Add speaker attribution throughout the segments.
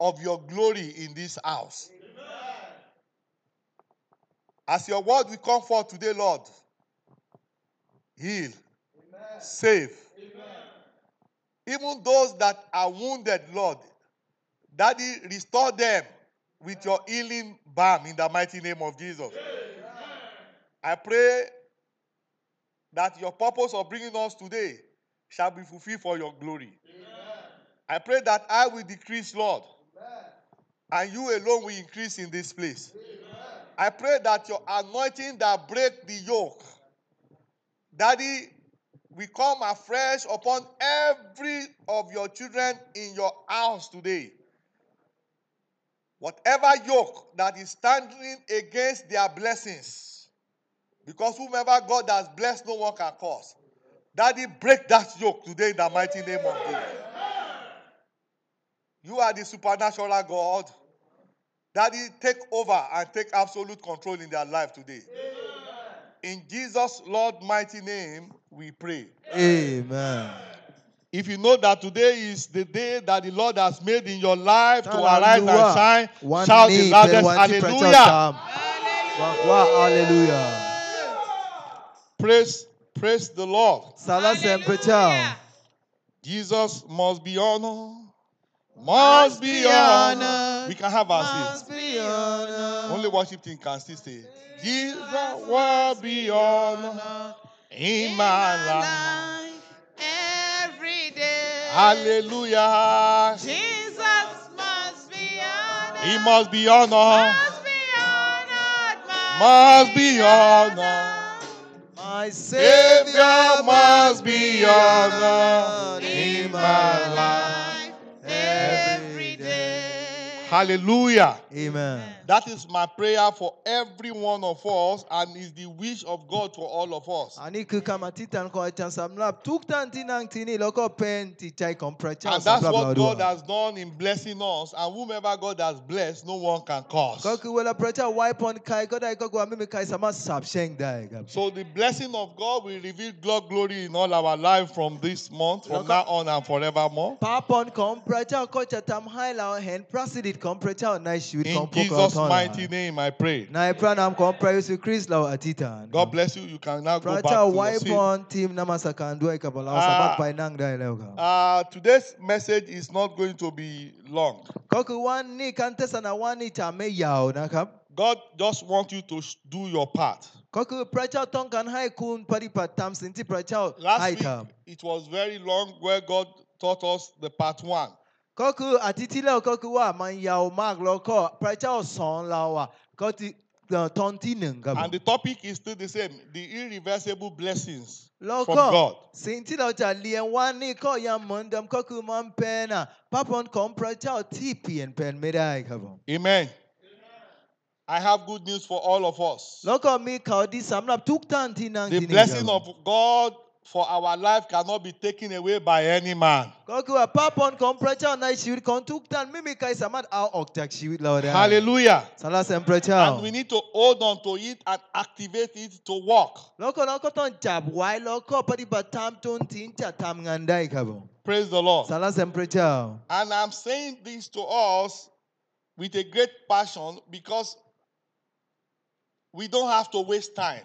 Speaker 1: of your glory in this house. As your word will come forth today, Lord, heal, save. Even those that are wounded, Lord, Daddy, restore them with your healing balm in the mighty name of Jesus. I pray that your purpose of bringing us today shall be fulfilled for your glory. I pray that I will decrease, Lord, and you alone will increase in this place. I pray that your anointing that break the yoke, Daddy, we come afresh upon every of your children in your house today. Whatever yoke that is standing against their blessings, because whomever God has blessed, no one can cause. Daddy, break that yoke today in the mighty name of Jesus. You are the supernatural God. Daddy, take over and take absolute control in their life today. In Jesus' Lord mighty name, we pray.
Speaker 2: Amen.
Speaker 1: If you know that today is the day that the Lord has made in your life to
Speaker 2: Hallelujah.
Speaker 1: arise and shine,
Speaker 2: One
Speaker 1: shout the
Speaker 2: knee,
Speaker 1: loudest
Speaker 2: one tip, precious
Speaker 1: hallelujah.
Speaker 2: time. Wa- wa- Hallelujah.
Speaker 1: Praise, praise the Lord.
Speaker 2: Sala sempre ciao.
Speaker 1: Jesus must be honored. Must be honored. We can have our seats.
Speaker 2: Must be honored.
Speaker 1: Only worship team can still say, Jesus will be honored in my life.
Speaker 3: Every day.
Speaker 1: Hallelujah.
Speaker 3: Jesus must be honored.
Speaker 1: He must be honored.
Speaker 3: Must be honored.
Speaker 1: Must be honored.
Speaker 2: My
Speaker 1: Savior
Speaker 2: Savior
Speaker 1: must be honored in my life. Hallelujah.
Speaker 2: Amen.
Speaker 1: That is my prayer for every one of us, and is the wish of God for all of us.
Speaker 2: Ani kuka matitan ko itan samlap tuk tan tinang tini loko pen ti chai komprecha
Speaker 1: And that's what God has done in blessing us, and whomever God has blessed, no one can curse.
Speaker 2: Koku wala precha wipe on kai ko dai koku ami kai sheng dai.
Speaker 1: So the blessing of God will reveal God glory in all our life from this month, from now on and forevermore.
Speaker 2: Papon komprecha ko chatam hai lao hen prasidit komprecha nai shwit
Speaker 1: In Jesus' mighty name, I pray.
Speaker 2: Nai pranam kompre Yesu Christ lao atitan.
Speaker 1: God bless you. You can now go back to your seat.
Speaker 2: on team namasakan dua ikabala
Speaker 1: Ah.
Speaker 2: sabat pai nang dai leo ka.
Speaker 1: Uh, today's message is not going to be long.
Speaker 2: Koku wan ni kante sana wan ni chame yao na kap.
Speaker 1: God just wants you to do your part.
Speaker 2: Koku precha tong kan hai kun pari patam sinti precha
Speaker 1: Last week, it was very long where God taught us the part one.
Speaker 2: Koku atiti leo koku wa man yao mag lo ko precha son lao wa. Koti uh, tonti nung kap.
Speaker 1: And the topic is still the same the irreversible blessings from God.
Speaker 2: sinti lo cha lien wan ni ko yam mundam koku man pena. Papon kom precha tipi en pen medai kap.
Speaker 1: Amen. I have good news for all of us.
Speaker 2: Lo ko mi kau di samlap tuk
Speaker 1: The blessing of God for our life cannot be taken away by any man.
Speaker 2: Koku wa papon kom precha na shiwit kon tuk tan mimi kai samat au ok tak shiwit lo dai.
Speaker 1: Hallelujah.
Speaker 2: Salah sempre ciao.
Speaker 1: And we need to hold on to it and activate it to work.
Speaker 2: Loko loko ton jab wai loko padi batam ton tin cha tam ngandai kabo.
Speaker 1: Praise the Lord.
Speaker 2: Salah sempre ciao.
Speaker 1: And I'm saying this to us with a great passion because we don't have to waste time.
Speaker 2: Ajan kam lang kui lung ani hai la padi wa la meton sie wela kabo.
Speaker 1: Praise the Lord.
Speaker 2: Salah sempre ciao.
Speaker 1: Time is a very important factor for our life
Speaker 2: cannot be taken away by any man. nai lok ni kabo.
Speaker 1: Not for God.
Speaker 2: Meche samlap prachao na.
Speaker 1: Praise the Lord.
Speaker 2: Salah sempre ciao.
Speaker 1: God is not in time. We need to hold inside time.
Speaker 2: Prachao yin yai ma kwa wela lao pen kunti yu nai wela.
Speaker 1: Praise the Lord.
Speaker 2: Salah sempre ciao.
Speaker 1: And I'm saying this to us with a
Speaker 2: great passion wela samlap tuk sin tuk en nai shiwit kon tuk
Speaker 1: And we don't
Speaker 2: have
Speaker 1: to waste time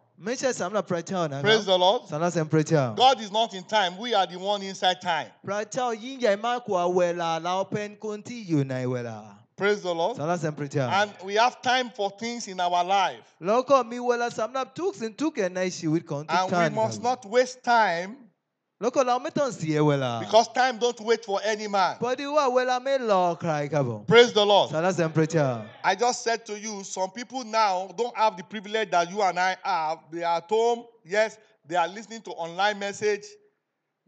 Speaker 2: ไม่มีโอกาสที่เรามีวันนี้ที่เรามานั่งในพระวิญญาณของพระเจ้าอ่ะบางคนได้ยินจากอินเทอร์เน็ตอย่างเดียว แต่ว่าถ้าคุณคอยฟังจากอินเทอร์เน็ตมันไม่เหมือนตอนที่เรามาในพระวิญญ
Speaker 1: because time
Speaker 2: don't wait for any man.
Speaker 1: Praise the Lord. I just said to you, some people now don't have the privilege that
Speaker 2: you and I have. They are
Speaker 1: at home, yes, they are listening to
Speaker 2: online
Speaker 1: message.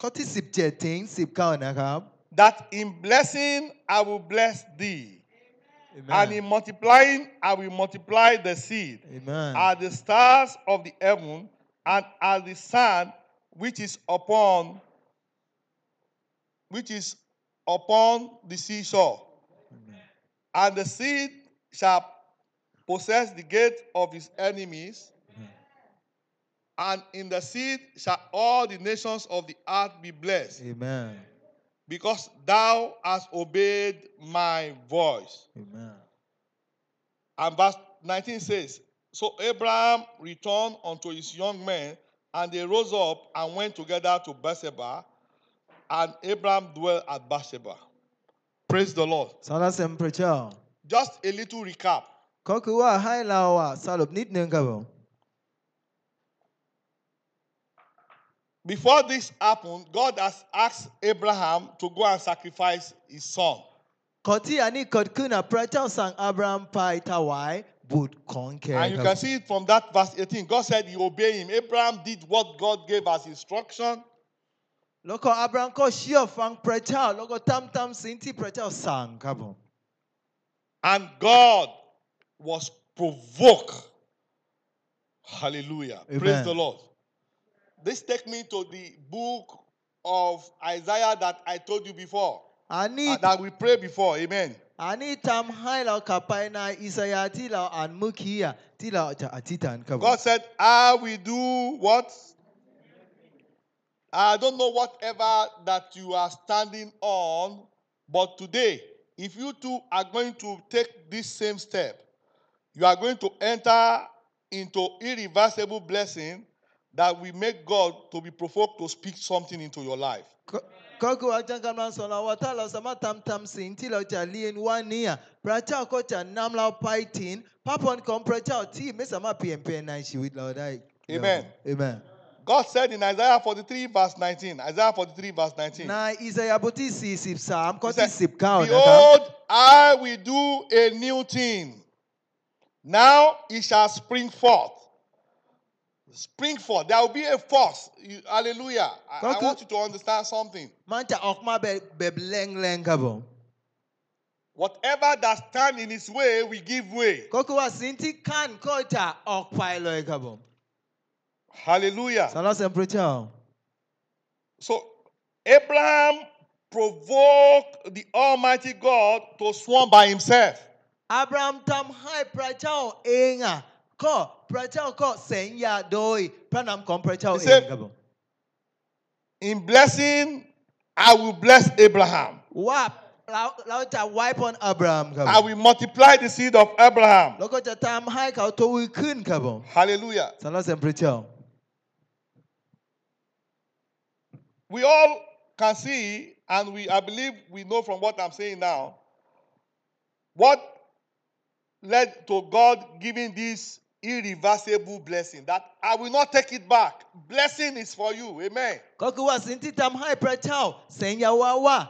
Speaker 2: ข้อที่ 17 ถึง 19 นะครับ
Speaker 1: That in blessing I will bless thee,
Speaker 2: Amen.
Speaker 1: and in multiplying I will multiply the seed.
Speaker 2: Amen.
Speaker 1: are the stars of the heaven and as the sand which is upon which is upon the seashore and the seed shall possess the gate of his enemies and in the seed shall all the nations of the earth be blessed.
Speaker 2: Amen.
Speaker 1: Because thou hast obeyed my voice.
Speaker 2: Amen.
Speaker 1: And verse 19 says, So Abraham returned unto his young men, and they rose up and went together to Beersheba, and Abraham dwelt at Beersheba. Praise the Lord. Just a little recap. Before this happened, God has asked Abraham to go and sacrifice his son. And you can see it from that verse 18. God said he obeyed him. Abraham did what God gave as instruction. And God was provoked. Hallelujah.
Speaker 2: Amen.
Speaker 1: Praise the Lord. This take me to the book of Isaiah that I told you before.
Speaker 2: Ani,
Speaker 1: uh, that we pray before. Amen.
Speaker 2: Ani tam Isaiah ti and mukia ti lau uh, atitan. Uh,
Speaker 1: God said, ah, "I will do what? I don't know whatever that you are standing on, but today, if you two are going to take this same step, you are going to enter into irreversible blessing that we make God to be provoked to speak something into your life. Amen.
Speaker 2: Amen.
Speaker 1: God said in Isaiah 43, verse 19, Isaiah 43, verse 19.
Speaker 2: Na Isaiah
Speaker 1: Behold, I will do a new thing. Now it shall spring forth. Spring forth. There will be a force. You, hallelujah. I, I, want you to understand something. Whatever that stand in his way, we give way. Hallelujah. So Abraham provoked the Almighty God to swear by himself. Abraham
Speaker 2: tam hai prachao enga doi pranam
Speaker 1: In blessing, I will bless Abraham. I will multiply the seed of Abraham. Hallelujah. We all can see, and we I believe we know from what I'm saying now, what led to God giving this irreversible blessing that I will not take it back. Blessing is for you. Amen.
Speaker 2: Kọ́kí wá sí títà mọ́ àìpẹ́tà ọ̀ sẹ́yìnyàwó àwà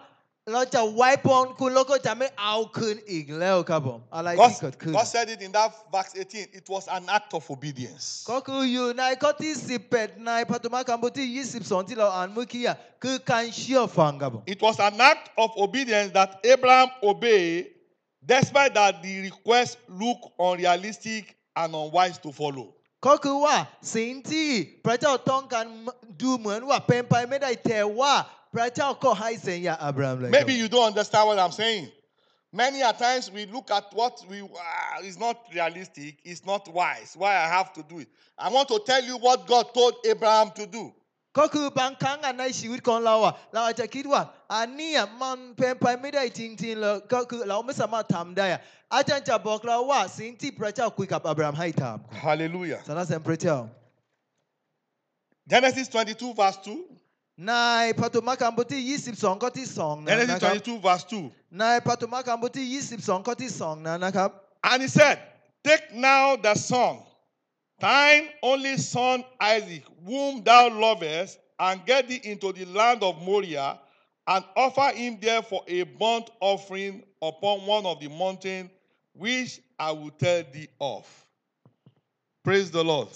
Speaker 2: lọ́jà wáìpọ̀ kún lọ́kọ̀jà mi àwòkún ìgbìlẹ̀ ọ̀kàbọ̀.
Speaker 1: God said it in that verse eighteen. It was an act of obedience.
Speaker 2: Kọ́kí yóò náà ikọ́ tí ìsìpẹ̀ náà ìpàtọ́mọ́ kàmbó tí yìí sìpsọ̀n lọ àánú kíyà kan ṣí ọ̀fà.
Speaker 1: It was an act of obedience that Abraham obeyed despite that the request looked unrealistic and unwise to follow.
Speaker 2: ก็คือว่าสิ่งที่พระเจ้าต้องการดูเหมือนว่าเป็นไปไม่ได้แต่ว่า พระเจ้าก็ให้สัญญาอับราฮัมเลย
Speaker 1: Maybe you don't understand what I'm saying. Many a times we look at what we uh, is not realistic, it's not wise. Why I have to do it? I want to tell you what God told Abraham to do.
Speaker 2: ก็คือบางครั้งอะในชีวิตของเราอะเราอาจจะคิดว่าอันเนี้ยมันเป็นไปไม่ได้จริงๆเลยก็คือเราไม่สามารถทำได้อะอาจารย์จะบอกเราว่าสิ่งที่พระเจ้าคุยกับอับราฮัมให้ท
Speaker 1: Hallelujah. ำ
Speaker 2: สรรเสริญพระเจ้า
Speaker 1: Genesis 22, verse 2.
Speaker 2: ในปฐมกาลบทที่ 22 ข้อที่ 2 นะ
Speaker 1: Genesis
Speaker 2: นะครับ
Speaker 1: 22, verse 2.
Speaker 2: ในปฐมกาลบทที่ 22 ข้อที่ 2นะนะครับ
Speaker 1: And he said, Take now the son, Thine only son Isaac, whom thou lovest, and get thee into the land of Moriah, and offer him there for a burnt offering upon one of the mountains which I will tell thee of. Praise the Lord.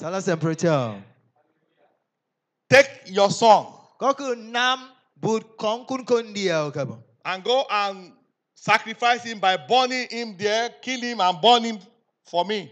Speaker 1: Take your son. And go and sacrifice him by burning him there, kill him and burn him for me.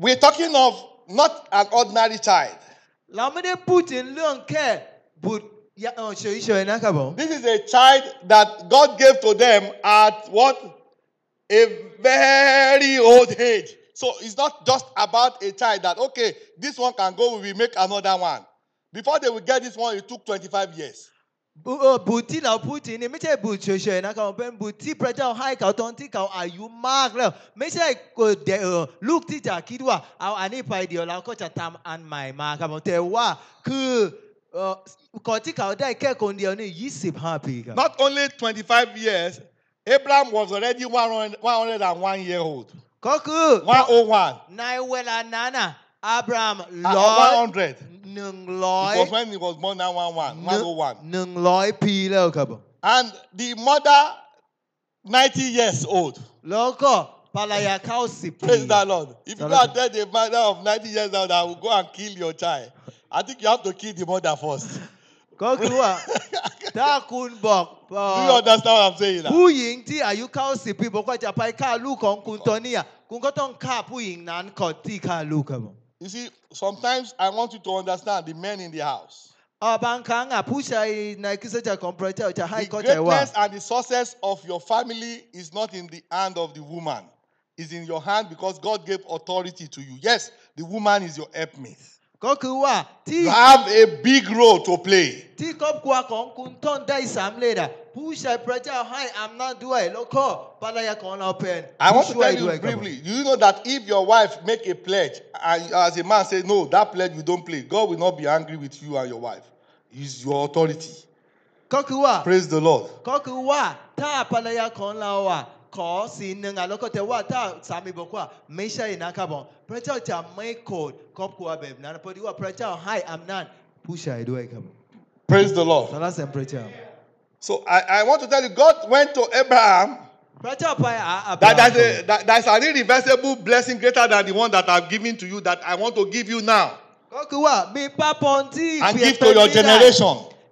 Speaker 1: We're talking of not an ordinary child. This is a child that God gave to them at what? A very old age. So it's not just about a child that, okay, this one can go, we will make another one. Before they will get this one, it took 25 years.
Speaker 2: 不呃，不提老不提，你们在不学学那个本不提，不叫海搞东提搞阿尤马了，没在个的呃，look
Speaker 1: Not only twenty five years, Abraham was already 101 year old. 101.
Speaker 2: o one. Oh 那为了
Speaker 1: 哪
Speaker 2: 哪？Abraham Lloyd.
Speaker 1: 100.
Speaker 2: Nung
Speaker 1: Lloyd. Because when he was born, 911, 101.
Speaker 2: Nung Lloyd Pila Okabo.
Speaker 1: And the mother, 90 years old.
Speaker 2: Loko. Palaya Kausi.
Speaker 1: Praise the Lord. If you are dead, the mother of 90 years old, I will go and kill your child. I think you have to kill the mother first.
Speaker 2: Kokuwa. Takunbok.
Speaker 1: Do you understand what I'm saying?
Speaker 2: Puyin ti ayu kausi pi bokwa japai ka lu kong kuntonia. Kung kotong ka puyin nan koti ka lu kabo.
Speaker 1: You see, sometimes I want you to understand the men in the house. The greatness and the success of your family is not in the hand of the woman. It's in your hand because God gave authority to you. Yes, the woman is your helpmate.
Speaker 2: ก็คือว่าที่
Speaker 1: You have a big role to play.
Speaker 2: ที่ครอบครัวของคุณต้นได้สำเร็จอ่ะผู้ชายพระเจ้าให้อำนาจด้วย แล้วก็ภรรยาของเราเป็น
Speaker 1: I want
Speaker 2: ผู้
Speaker 1: to
Speaker 2: ช่วย
Speaker 1: tell
Speaker 2: ด้วย
Speaker 1: you
Speaker 2: ครับผม
Speaker 1: briefly. Do you know that if your wife make a pledge and as a man say no, that pledge you don't play, God will not be angry with you and your wife. He's your authority.
Speaker 2: ก็คือว่า
Speaker 1: Praise the Lord.
Speaker 2: ก็คือว่าถ้าภรรยาของเราอ่ะ kọọ si nne nga lokọta wa ta sami bọ kwa mesha ina kabọ preta ta mai code kop kwa be na po di wa preta hi am nan pusha i do i kabọ
Speaker 1: praise the lord.
Speaker 2: So that's a preta
Speaker 1: so i i want to tell you god went to abraham. That, that's, a, that, uh, that's a irreversible blessing greater than the one that I've given to you that I want to give you now. And give to your generation.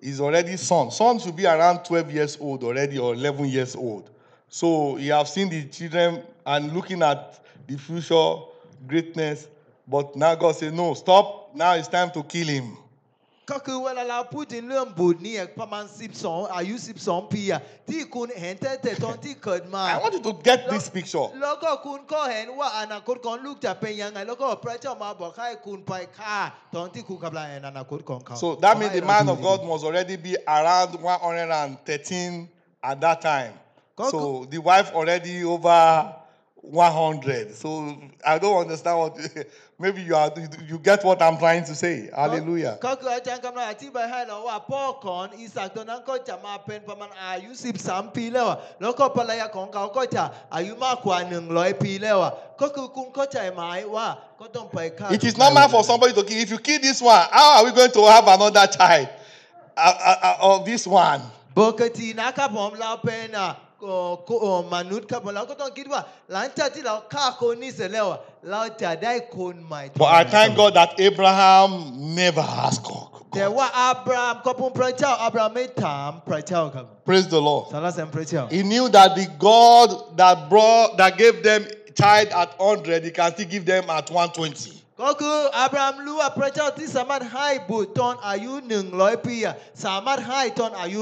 Speaker 1: is already son. Son should be around 12 years old already or 11 years old. So you have seen the children and looking at the future greatness. But now God said, no, stop. Now it's time to kill him.
Speaker 2: ก็คือเวลาเราพูดถึงเรื่องบุตรเนี่ยประมาณ 12 อายุ 12 ปีอะที่คุณเห็นแต่แต่ตอนที่เกิดมา
Speaker 1: I want you to get this picture.
Speaker 2: แล้วก็คุณก็เห็นว่าอนาคตของลูกจะเป็นยังไง แล้วก็พระเจ้ามาบอกให้คุณไปฆ่าตอนที่คุณกำลังเห็นอนาคตของเขา
Speaker 1: So that means the man of
Speaker 2: ขอให้เรา
Speaker 1: God must already be around 113 at that time.
Speaker 2: God-
Speaker 1: So the wife already over 100. So I don't understand what maybe you are you get what I'm trying to say. Hallelujah. It is normal for somebody to kill. If you kill this one, how are we going to have another child? Uh, uh, uh, of this one.
Speaker 2: ปกตินะครับผมเราเป็นอ่ะเอ่อเอ่อมนุษย์ครับผมเราก็ต้องคิดว่า หลังจากที่เราฆ่าคนนี้เสร็จแล้วอะเราจะได้คนใหม่
Speaker 1: But I thank God that Abraham never asked God.
Speaker 2: แต่ว่าอับราฮัมขอบคุณพระเจ้าอับราฮัมไม่ถามพระเจ้าครับ
Speaker 1: Praise the Lord.
Speaker 2: สารเสริญพระเจ้า
Speaker 1: He knew that the God that brought that gave them child at 100, he can still give them at 120.
Speaker 2: ก็คืออับราฮัมรู้ว่าพระเจ้าที่สามารถให้บุตรตอนอายุ 100 ปีอะสามารถให้ตอนอายุ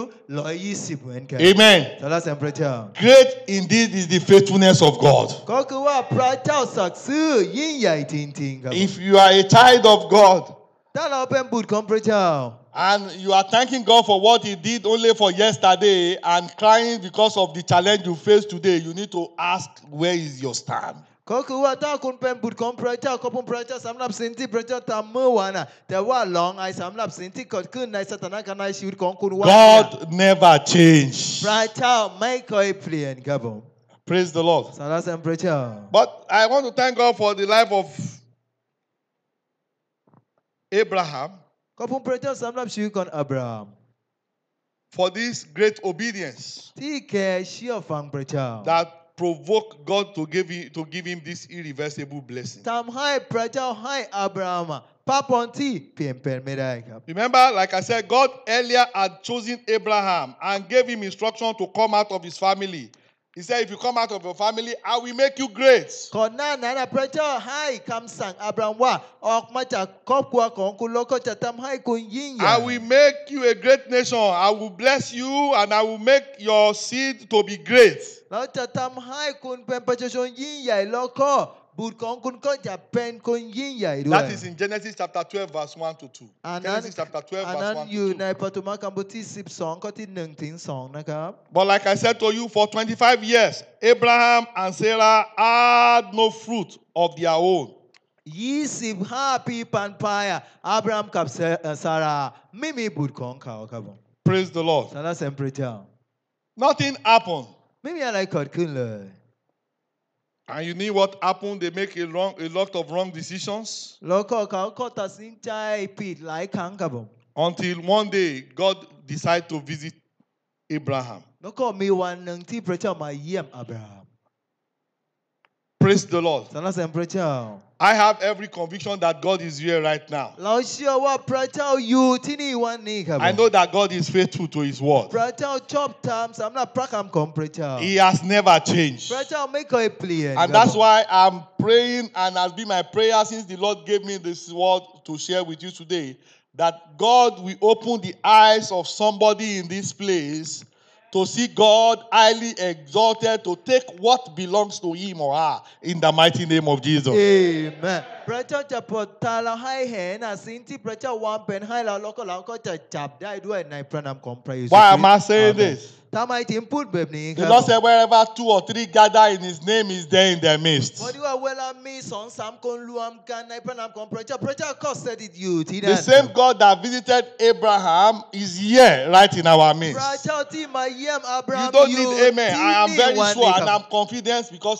Speaker 2: 120 เหมือนกัน
Speaker 1: Amen.
Speaker 2: สารเสริญพระเจ้า
Speaker 1: Great indeed is the faithfulness of God.
Speaker 2: ก็คือว่าพระเจ้าศักดิ์สิทธิ์ยิ่งใหญ่จริงๆครับ
Speaker 1: If you are a child of God
Speaker 2: ถ้าเราเป็นบุตรของพระเจ้า
Speaker 1: and you are thanking God for what He did only for yesterday and crying because of the challenge you face today, you need to ask where is your stand.
Speaker 2: ก็คือว่าถ้าคุณเป็นบุตรของพระเจ้าขอบคุณพระเจ้าสำหรับสิ่งที่พระเจ้าทำเมื่อวานน่ะแต่ว่าลองไอสำหรับสิ่งที่เกิดขึ้นในสถานการณ์ในชีวิตของคุณวันนี้
Speaker 1: God never change.
Speaker 2: พระเจ้าไม่เคยเปลี่ยนครับผม
Speaker 1: Praise the Lord.
Speaker 2: สรรเสริญพระเจ้า
Speaker 1: But I want to thank God for the life of Abraham
Speaker 2: ขอบคุณพระเจ้าสำหรับชีวิตของอับราฮัม
Speaker 1: for this great obedience
Speaker 2: ที่แกเชื่อฟังพระเจ้า
Speaker 1: that provoke God to give him, to give him this irreversible blessing. Remember, like I said, God earlier had chosen Abraham and gave him instruction to come out of his family. He said, If you come out of your family, I will make you great. I will make you a great nation. I will bless you and I will make your seed to be great. That is in Genesis chapter 12, verse 1 to 2. Genesis chapter 12, verse 1 to 2. But like I said to you, for 25 years, Abraham and Sarah had no fruit of their own.
Speaker 2: Yisib happy panpaya Abraham kap eh, Sarah mimi budkon ka okabon.
Speaker 1: Praise the Lord. Nothing happened.
Speaker 2: Mimi alai kot kun
Speaker 1: and you know what happened? They make a, wrong, a lot of wrong decisions. Until one day, God decided to visit Abraham. Praise the Lord. I have every conviction that God is here right now. I know that God is faithful to His word. He has never changed. And that's why I'm praying, and has been my prayer since the Lord gave me this word to share with you today that God will open the eyes of somebody in this place to see God highly exalted, to take what belongs to him or her in the mighty name of Jesus.
Speaker 2: Amen. พระเจ้าจะโปรดตาเราให้เห็นนะสิ่งที่พระเจ้าวางเป็นให้เราแล้วก็เราก็จะจับได้ด้วยในพระนามของพระเยซู
Speaker 1: Why am I saying
Speaker 2: อาเมน
Speaker 1: this?
Speaker 2: ทำไมถึงพูดแบบนี้ค
Speaker 1: The
Speaker 2: รับ
Speaker 1: Lord said, wherever two or three gather in his name is there in their midst.
Speaker 2: เพราะที่ว่าเวลามีสองสามคนรวมกันในพระนามของพระเจ้า พระเจ้าก็สถิตอยู่ที่นั่
Speaker 1: The
Speaker 2: น
Speaker 1: same God that visited Abraham is here right in our
Speaker 2: พ
Speaker 1: midst.
Speaker 2: ระเจ้าที่มาเยี่ยมอับราฮั
Speaker 1: You
Speaker 2: ม
Speaker 1: don't
Speaker 2: อยู่
Speaker 1: need amen.
Speaker 2: ที่
Speaker 1: I am
Speaker 2: นี่
Speaker 1: very
Speaker 2: วัน
Speaker 1: sure
Speaker 2: นี้ค
Speaker 1: and
Speaker 2: รับ
Speaker 1: I'm confident because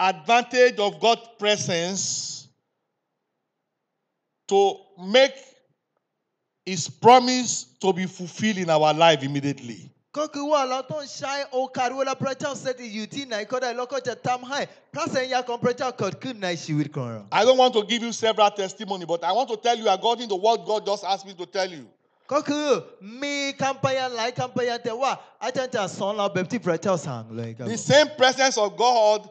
Speaker 1: advantage of God's presence to make his promise to be fulfilled in our life immediately. I don't want to give you several testimony but I want to tell you according to what God just asked me to tell you. The same presence of God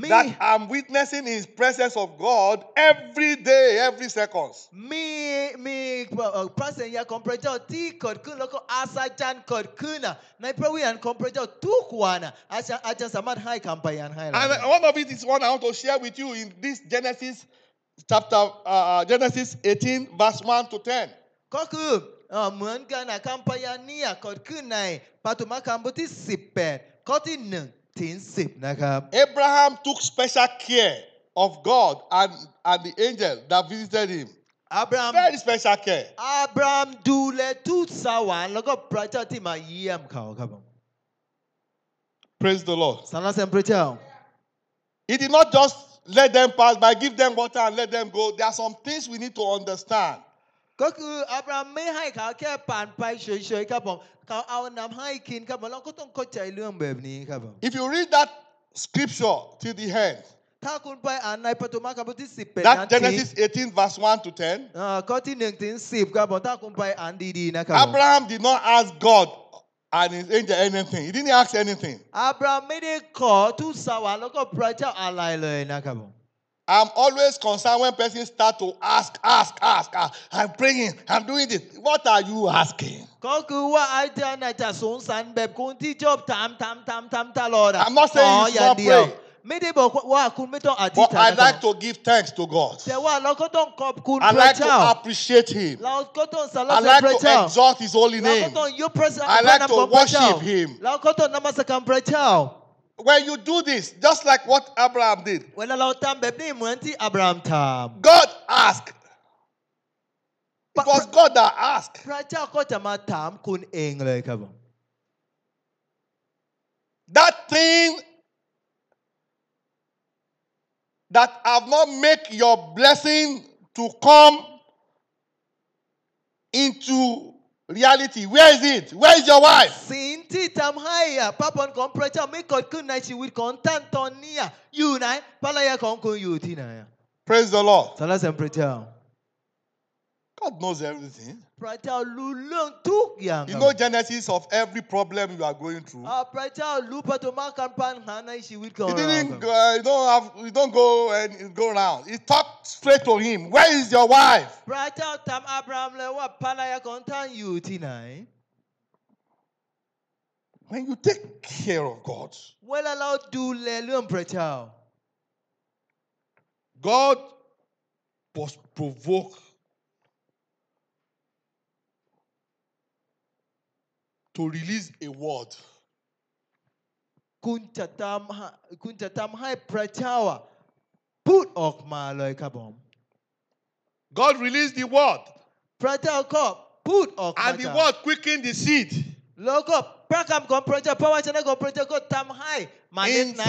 Speaker 2: มี
Speaker 1: that I'm witnessing in His presence of God every day, every second.
Speaker 2: มีมีเอ่อพระสัญญาของพระเจ้าที่เกิดขึ้นแล้วก็อาศจรรย์เกิดขึ้นน่ะในพระวิญญาณของพระเจ้าทุกวันน่ะอาจารย์อาจารย์สามารถให้คำพยานให้เรา
Speaker 1: And
Speaker 2: ได้
Speaker 1: one of it is one I want to share with you in this Genesis chapter, uh, Genesis 18, verse 1 to 10.
Speaker 2: ก็คือเอ่อเหมือนกันนะคำพยานเนี่ยเกิดขึ้นในปฐมกาลบทที่ 18 ข้อที่1 ถึง10 นะครับ
Speaker 1: Abraham took special care of God and, and the angel that visited him.
Speaker 2: อับราฮัม
Speaker 1: Very special care.
Speaker 2: อับราฮัมดูแลทูตสวรรค์แล้วก็พระเจ้าที่มาเยี่ยมเขาครับผม
Speaker 1: Praise the Lord.
Speaker 2: สรรเสริญพระเจ้า
Speaker 1: He did not just let them pass by, give them water and let them go. There are some things we need to understand.
Speaker 2: ก็คืออับราฮัมไม่ให้เขาแค่ผ่านไปเฉยๆครับผม เขาเอาน้ำให้กินครับผมเราก็ต้องเข้าใจเรื่องแบบนี้ครับผม
Speaker 1: If you read that scripture till the end,
Speaker 2: ถ้าคุณไปอ่านในปฐมกาลบทที่ 10 เป็น
Speaker 1: that
Speaker 2: นาที
Speaker 1: Genesis 18, verse 1 to 10,
Speaker 2: เอ่อข้อที่1ถึง10ครับผมถ้าคุณไปอ่านดีๆนะครับผม
Speaker 1: Abraham did not ask God and his angel anything. He didn't ask anything.
Speaker 2: อับราฮัมไม่ได้ขอทูตสวรรค์แล้วก็พระเจ้าอะไรเลยนะครับผม
Speaker 1: I'm always concerned when persons start to ask, ask, ask. ask. I'm praying, I'm doing this. What are you asking? I'm not saying you
Speaker 2: not
Speaker 1: pray. But I like to give thanks to God. I like to appreciate Him. I like to exalt His holy name. I like to worship Him. When you do this, just like what Abraham did, God asked. It was God that asked. That thing that have not make your blessing to come into reality. Where is it? Where is your wife?
Speaker 2: สิ่งที่ทำให้อ่ะพระพรของพระเจ้าไม่เกิดขึ้นในชีวิตของท่านตอนเนี้ยอยู่ไหนภรรยาของคุณอยู่ที่ไหนอ่ะ
Speaker 1: Praise the Lord.
Speaker 2: สรรเสริญพระเจ้า
Speaker 1: God knows everything. You know genesis of every problem you are going through. He didn't uh, you don't have you don't go and go around. He talked straight to him. Where is your wife? When you take care of God, God was provoked. to release a word
Speaker 2: คุณจะทำให้คุณจะทำให้พระเจ้าอ่ะพูดออกมาเลยครับผม
Speaker 1: God released the word
Speaker 2: พระเจ้าก็พูดออกมา
Speaker 1: and the
Speaker 2: จาก
Speaker 1: word quickened the seed
Speaker 2: แล้วก็พระคำของพระเจ้าพระวจนะของพระเจ้าก็ทำให้เมาเล็ด
Speaker 1: in
Speaker 2: นั้น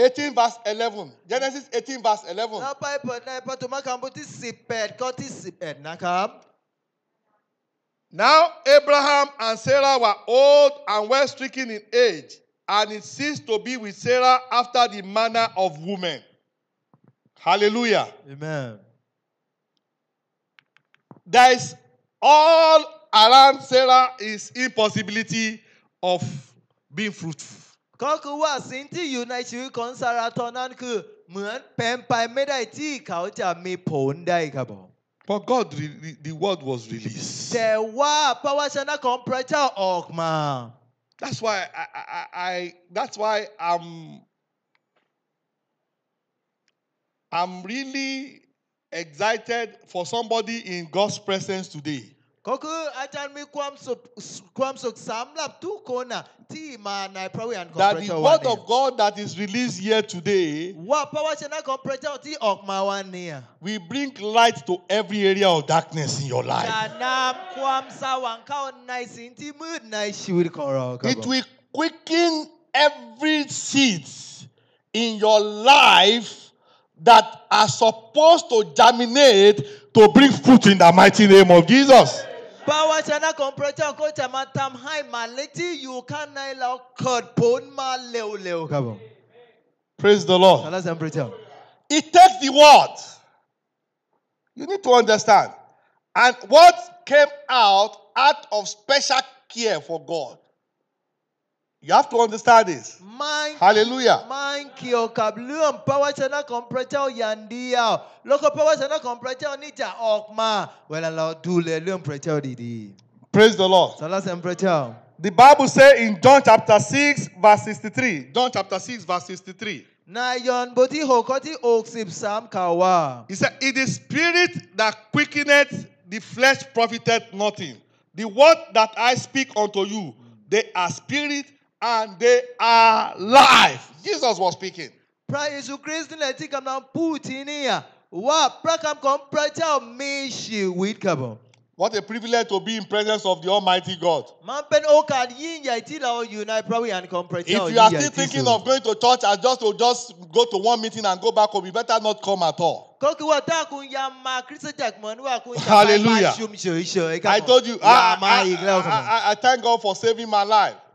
Speaker 1: 18 verse 11. Genesis 18 verse 11. Now Abraham and Sarah were old and well stricken in age, and it ceased to be with Sarah after the manner of women. Hallelujah.
Speaker 2: Amen.
Speaker 1: There is all around Sarah is impossibility of being fruitful.
Speaker 2: ก็คือว่าสิ่งที่อยู่ในชีวิตของซาราตอนนั้นคือ เหมือนเป็นไปไม่ได้ที่เขาจะมีผลได้ครับผม
Speaker 1: But God, re- re- the word was released.
Speaker 2: แต่ว่าพระวจนะของพระเจ้าออกมา
Speaker 1: That's why I, I, I, I that's why I'm I'm really excited for somebody in God's presence today.
Speaker 2: ก็คืออาจารย์มีความสุขความสุขสำหรับทุกคนน่ะที่มาในพระวิญญาณของ
Speaker 1: That
Speaker 2: พระ
Speaker 1: the
Speaker 2: เจ้าวัน
Speaker 1: word
Speaker 2: นี้
Speaker 1: of God that is released here today
Speaker 2: ว่าพระวจนะของพระเจ้าที่ออกมาวันนี้
Speaker 1: will bring light to every area of darkness in your
Speaker 2: จะ
Speaker 1: life.
Speaker 2: นำความสว่างเข้าในสิ่งที่มืดในชีวิตของเราครับ
Speaker 1: It
Speaker 2: ผม
Speaker 1: will quicken every seed in your life that are supposed to germinate to bring fruit in the mighty name of Jesus. Praise the Lord. It takes the word. You need to understand. And what came out out of special care for God you have to understand this.
Speaker 2: Mind,
Speaker 1: Hallelujah.
Speaker 2: Mind kiokablu power sana kompreta yandia. Loko pawa sana kompreta nita okma. Wela la dule lu mpreta didi.
Speaker 1: Praise the Lord.
Speaker 2: Salas mpreta.
Speaker 1: The Bible says in John chapter 6 verse 63. John chapter 6 verse 63.
Speaker 2: Na yon boti hokoti oksip sam kawa.
Speaker 1: He said, "It is spirit that quickeneth the flesh profiteth nothing. The word that I speak unto you, they are spirit and they are alive. Jesus was speaking.
Speaker 2: Praise Christ, let le ti kam na puti here. What? pra kam kom pra ta mi.
Speaker 1: What a privilege to be in presence of the Almighty God. If you are still thinking of going to church and just to just go to one meeting and go back home, you better not come at all. Hallelujah. I told you, I, I, I, I thank God for saving my life.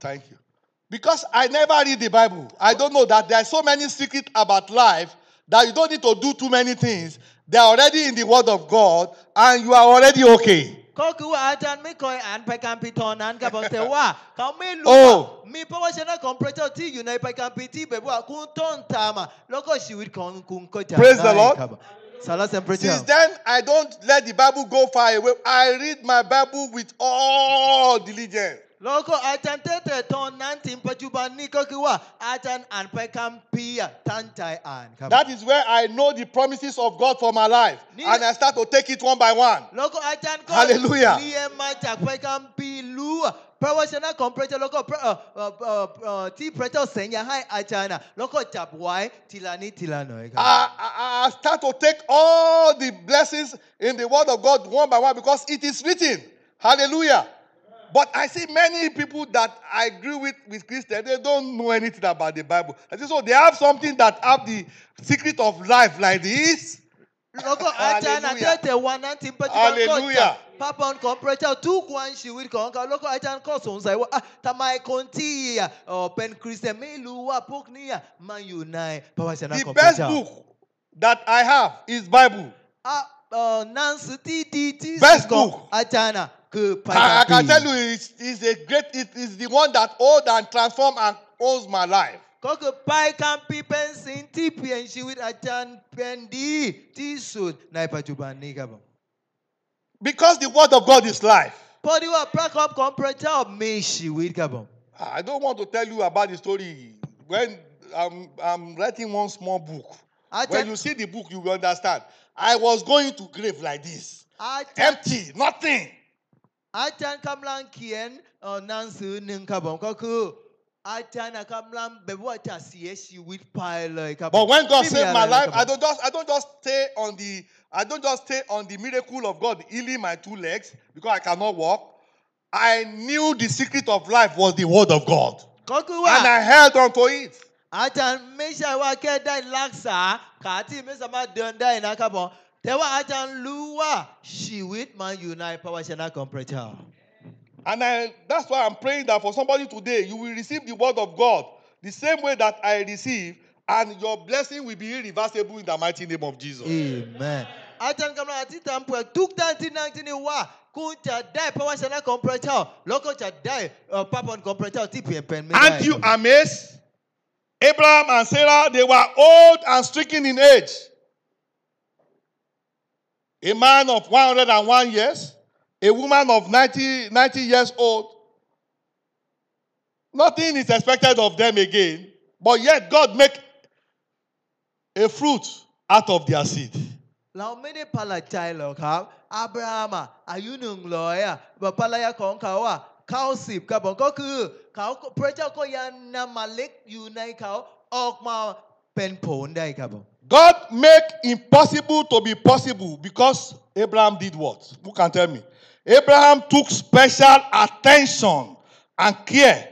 Speaker 1: Thank you. Because I never read the Bible. I don't know that there are so many secrets about life that you don't need to do too many things. They are already in the Word of God and you are already okay.
Speaker 2: ก็คือว่าอาจารย์ไม่เคยอ่านไปการพิธรนั้นครับผมแต่ว่าเขาไม่รู้
Speaker 1: โอ้
Speaker 2: ว่ามีพระวจนะของพระเจ้าที่อยู่ในไปการพิที่แบบว่าคุณต้องทำอะแล้วก็ชีวิตของคุณก็จะ
Speaker 1: Praise the
Speaker 2: ได้
Speaker 1: Lord
Speaker 2: ครับสรรเสริญพระเจ้า
Speaker 1: Since then, I don't let the Bible go far away. I read my Bible with all diligence.
Speaker 2: แล้วก็อาจารย์แต่แต่ตอนนั้นถึงปัจจุบันนี้ก็คือว่าอาจารย์อ่านไปคำพีร์อะตั้งใจอ่านครับ
Speaker 1: That is where I know the promises of God for my life.
Speaker 2: Ni-
Speaker 1: And I start to take it one by one.
Speaker 2: แล้วก็อาจารย์ก็
Speaker 1: Hallelujah
Speaker 2: เรียนมาจากพระคัมภีร์รู้อะพระวจนะของพระเจ้าแล้วก็พระเอ่อเอ่อเอ่อเอ่อที่พระเจ้าสัญญาให้อาจารย์อะแล้วก็จับไว้ทีละนิดทีละหน่อยครับ
Speaker 1: I, I, I start to take all the blessings in the Word of God one by one because it is written. Hallelujah. But I see many people that I agree with with Christians, they don't know anything about the Bible. I say, so they have something that have the secret of life like this. Hallelujah. The best book that I have is Bible.
Speaker 2: Ah, uh,
Speaker 1: Best book
Speaker 2: que
Speaker 1: I, I can tell you, it's, it's a great, it is the one that hold and transform and owns my life.
Speaker 2: Koko pai kampi pensin tipi and she with pendi tisud na ipajubani gabam.
Speaker 1: Because the word of God is life. I don't want to tell you about the story. When I'm, I'm writing one small book, when you see the book, you will understand. I was going to grave like this. Empty, nothing.
Speaker 2: อาจารย์กำลังเขียนเอ่อหนังสือหนึ่งครับผมก็คือ อาจารย์น่ะกำลังแบบว่าจะเสียชีวิตไปเลยครับ
Speaker 1: But when God
Speaker 2: ไม่มี
Speaker 1: saved
Speaker 2: อะไร
Speaker 1: my
Speaker 2: เลย
Speaker 1: life,
Speaker 2: ครับ
Speaker 1: I don't just I don't just stay on the I don't just stay on the miracle of God healing my two legs because I cannot walk. I knew the secret of life was the word of God.
Speaker 2: ก็คือว่า
Speaker 1: And I held on to it.
Speaker 2: อาจารย์ไม่ใช่ว่าแค่ได้รักษาขาที่ไม่สามารถเดินได้นะครับผม 대화 아잔 루와 시윗만 유나이 파와시나 컴프레터.
Speaker 1: And I, that's why I'm praying that for somebody today, you will receive the word of God the same way that I receive, and your blessing will be irreversible in the mighty name of Jesus.
Speaker 2: Amen. Atan ati tuk ni wa loko.
Speaker 1: Aren't you amazed? Abraham and Sarah they were old and stricken in age. A man of 101 years, a woman of 90, 90 years old. Nothing is expected of them again, but yet God make a fruit out of their seed.
Speaker 2: เราไม่ได้ประหลาดใจหรอกครับอับราฮัมอ่ะอายุหนึ่งร้อยอ่ะแบบภรรยาของเขาอ่ะเข้าสิบครับผมก็คือเขาพระเจ้าก็ยังนำเมาเล็กอยู่ในเขาออกมา
Speaker 1: God make impossible to be possible because Abraham did what? Who can tell me? Abraham took special attention and care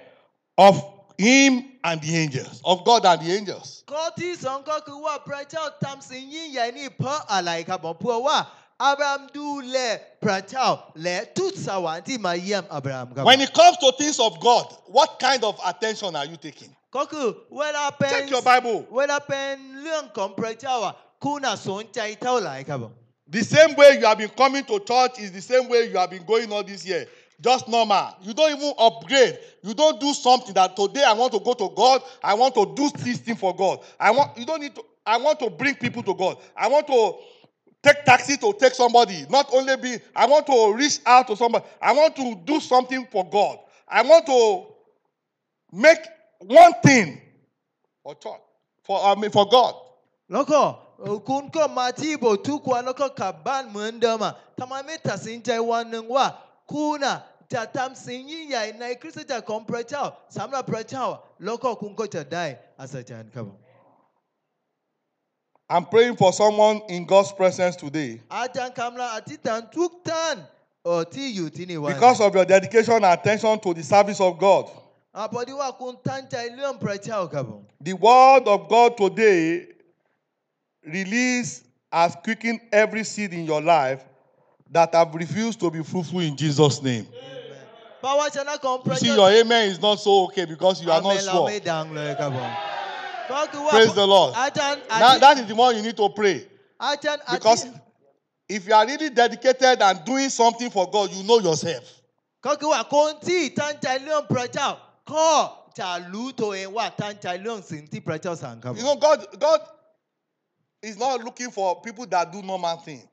Speaker 1: of him and the angels, of God and the angels. When it comes to things of God, what kind of attention are you taking?
Speaker 2: ก็คือเวลาเป็น
Speaker 1: Check your Bible.
Speaker 2: เวลาเป็นเรื่องของพระเจ้าอ่ะคุณน่ะสนใจเท่าไหร่ครับผม
Speaker 1: The same way you have been coming to church is the same way you have been going all this year. Just normal. You don't even upgrade. You don't do something that today I want to go to God. I want to do this thing for God. I want you don't need to I want to bring people to God. I want to take taxi to take somebody. Not only be I want to reach out to somebody. I want to do something for God. I want to make one thing for church. For I mean for God.
Speaker 2: แล้วก็เอ่อคุณก็มาที่โบสถ์ทุกวันแล้วก็กลับบ้านเหมือนเดิมอ่ะทำไมไม่ตัดสินใจวันหนึ่งว่าคุณอ่ะจะทำสิ่งยิ่งใหญ่ในคริสตจักรของพระเจ้าสำหรับพระเจ้าอ่ะแล้วก็คุณก็จะได้อัศจรรย์ครับผม
Speaker 1: I'm praying for someone in God's presence today.
Speaker 2: อาจารย์กำลังอธิษฐานทุกท่านเอ่อที่อยู่ที่นี่วันนี้
Speaker 1: Because of your dedication and attention to the service of God. The word of God today release has quickened every seed in your life that have refused to be fruitful in Jesus' name.
Speaker 2: Amen.
Speaker 1: You see, your amen is not so okay because you are not sure. Praise the Lord. Now, that is the one you need to pray. Because if you are really dedicated and doing something for God, you know yourself.
Speaker 2: ก็คือว่าคนที่ตั้งใจเรื่องพระเจ้าก็จะรู้ตัวเองว่าตั้งใจเรื่องสิ่งที่พระเจ้าสั่งครับ
Speaker 1: You know, God, God is not looking for people that do normal things.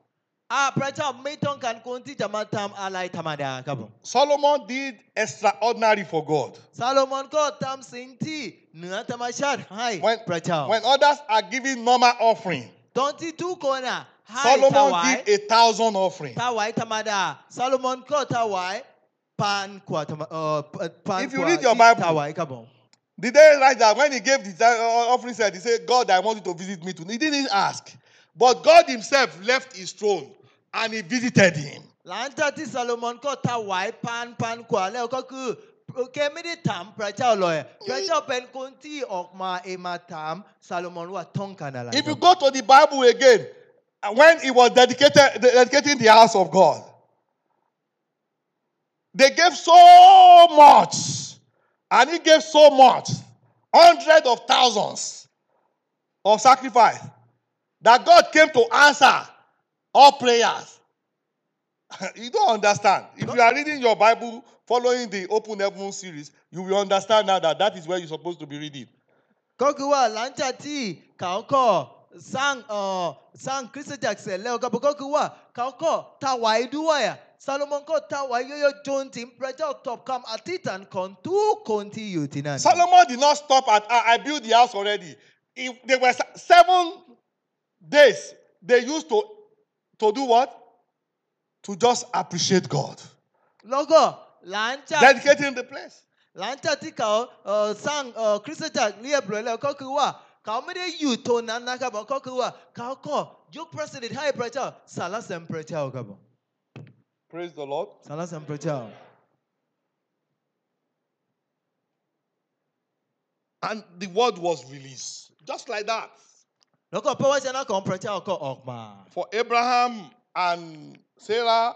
Speaker 2: อ่าพระเจ้าไม่ต้องการคนที่จะมาทำอะไรธรรมดาครับผม
Speaker 1: Solomon did extraordinary for God.
Speaker 2: ซาโลมอนก็ทำสิ่งที่เหนือธรรมชาติให้
Speaker 1: When,
Speaker 2: พระเจ้า
Speaker 1: when others are giving normal offering,
Speaker 2: ตอนที่ทุกคนอ่ะให้ถ
Speaker 1: Solomon
Speaker 2: วาย
Speaker 1: did a thousand offering.
Speaker 2: ถวายธรรมดาซาโลมอนก็ถวาย
Speaker 1: if you read your Bible, did they write that when he gave the uh, uh, offering said, he said, God, I want you to visit me too. He didn't ask. But God himself left his throne and he visited him. If you go to the Bible again, uh, when he was dedicating the house of God, they gave so much, and he gave so much, hundreds of thousands of sacrifice, that God came to answer all prayers. you don't understand. If you are reading your Bible, following the Open Heaven series, you will understand now that that is where you're supposed to be reading.
Speaker 2: kókùwà làǹtàtì kaoko sang sang kristi jackson lẹ́ọ̀kọ́ bó kókùwà kàńkọ tàwa ya. Salomon Kotawa Yoyo Jontin Prejal Top Kam Atitan Kontu Konti Yutinan.
Speaker 1: Solomon did not stop at I, I built the house already. If there were seven days they used to to do what? To just appreciate God.
Speaker 2: Logo, lancha.
Speaker 1: Dedicating the place.
Speaker 2: Lancha tika uh, uh, sang uh, Christian church liye brele kokuwa. Kamede you to nanaka ba kokuwa. Kauko, you president high preacher, sala, and preacher kabo.
Speaker 1: Praise the Lord.
Speaker 2: Sana jsem.
Speaker 1: And the word was released. Just like that. For Abraham and Sarah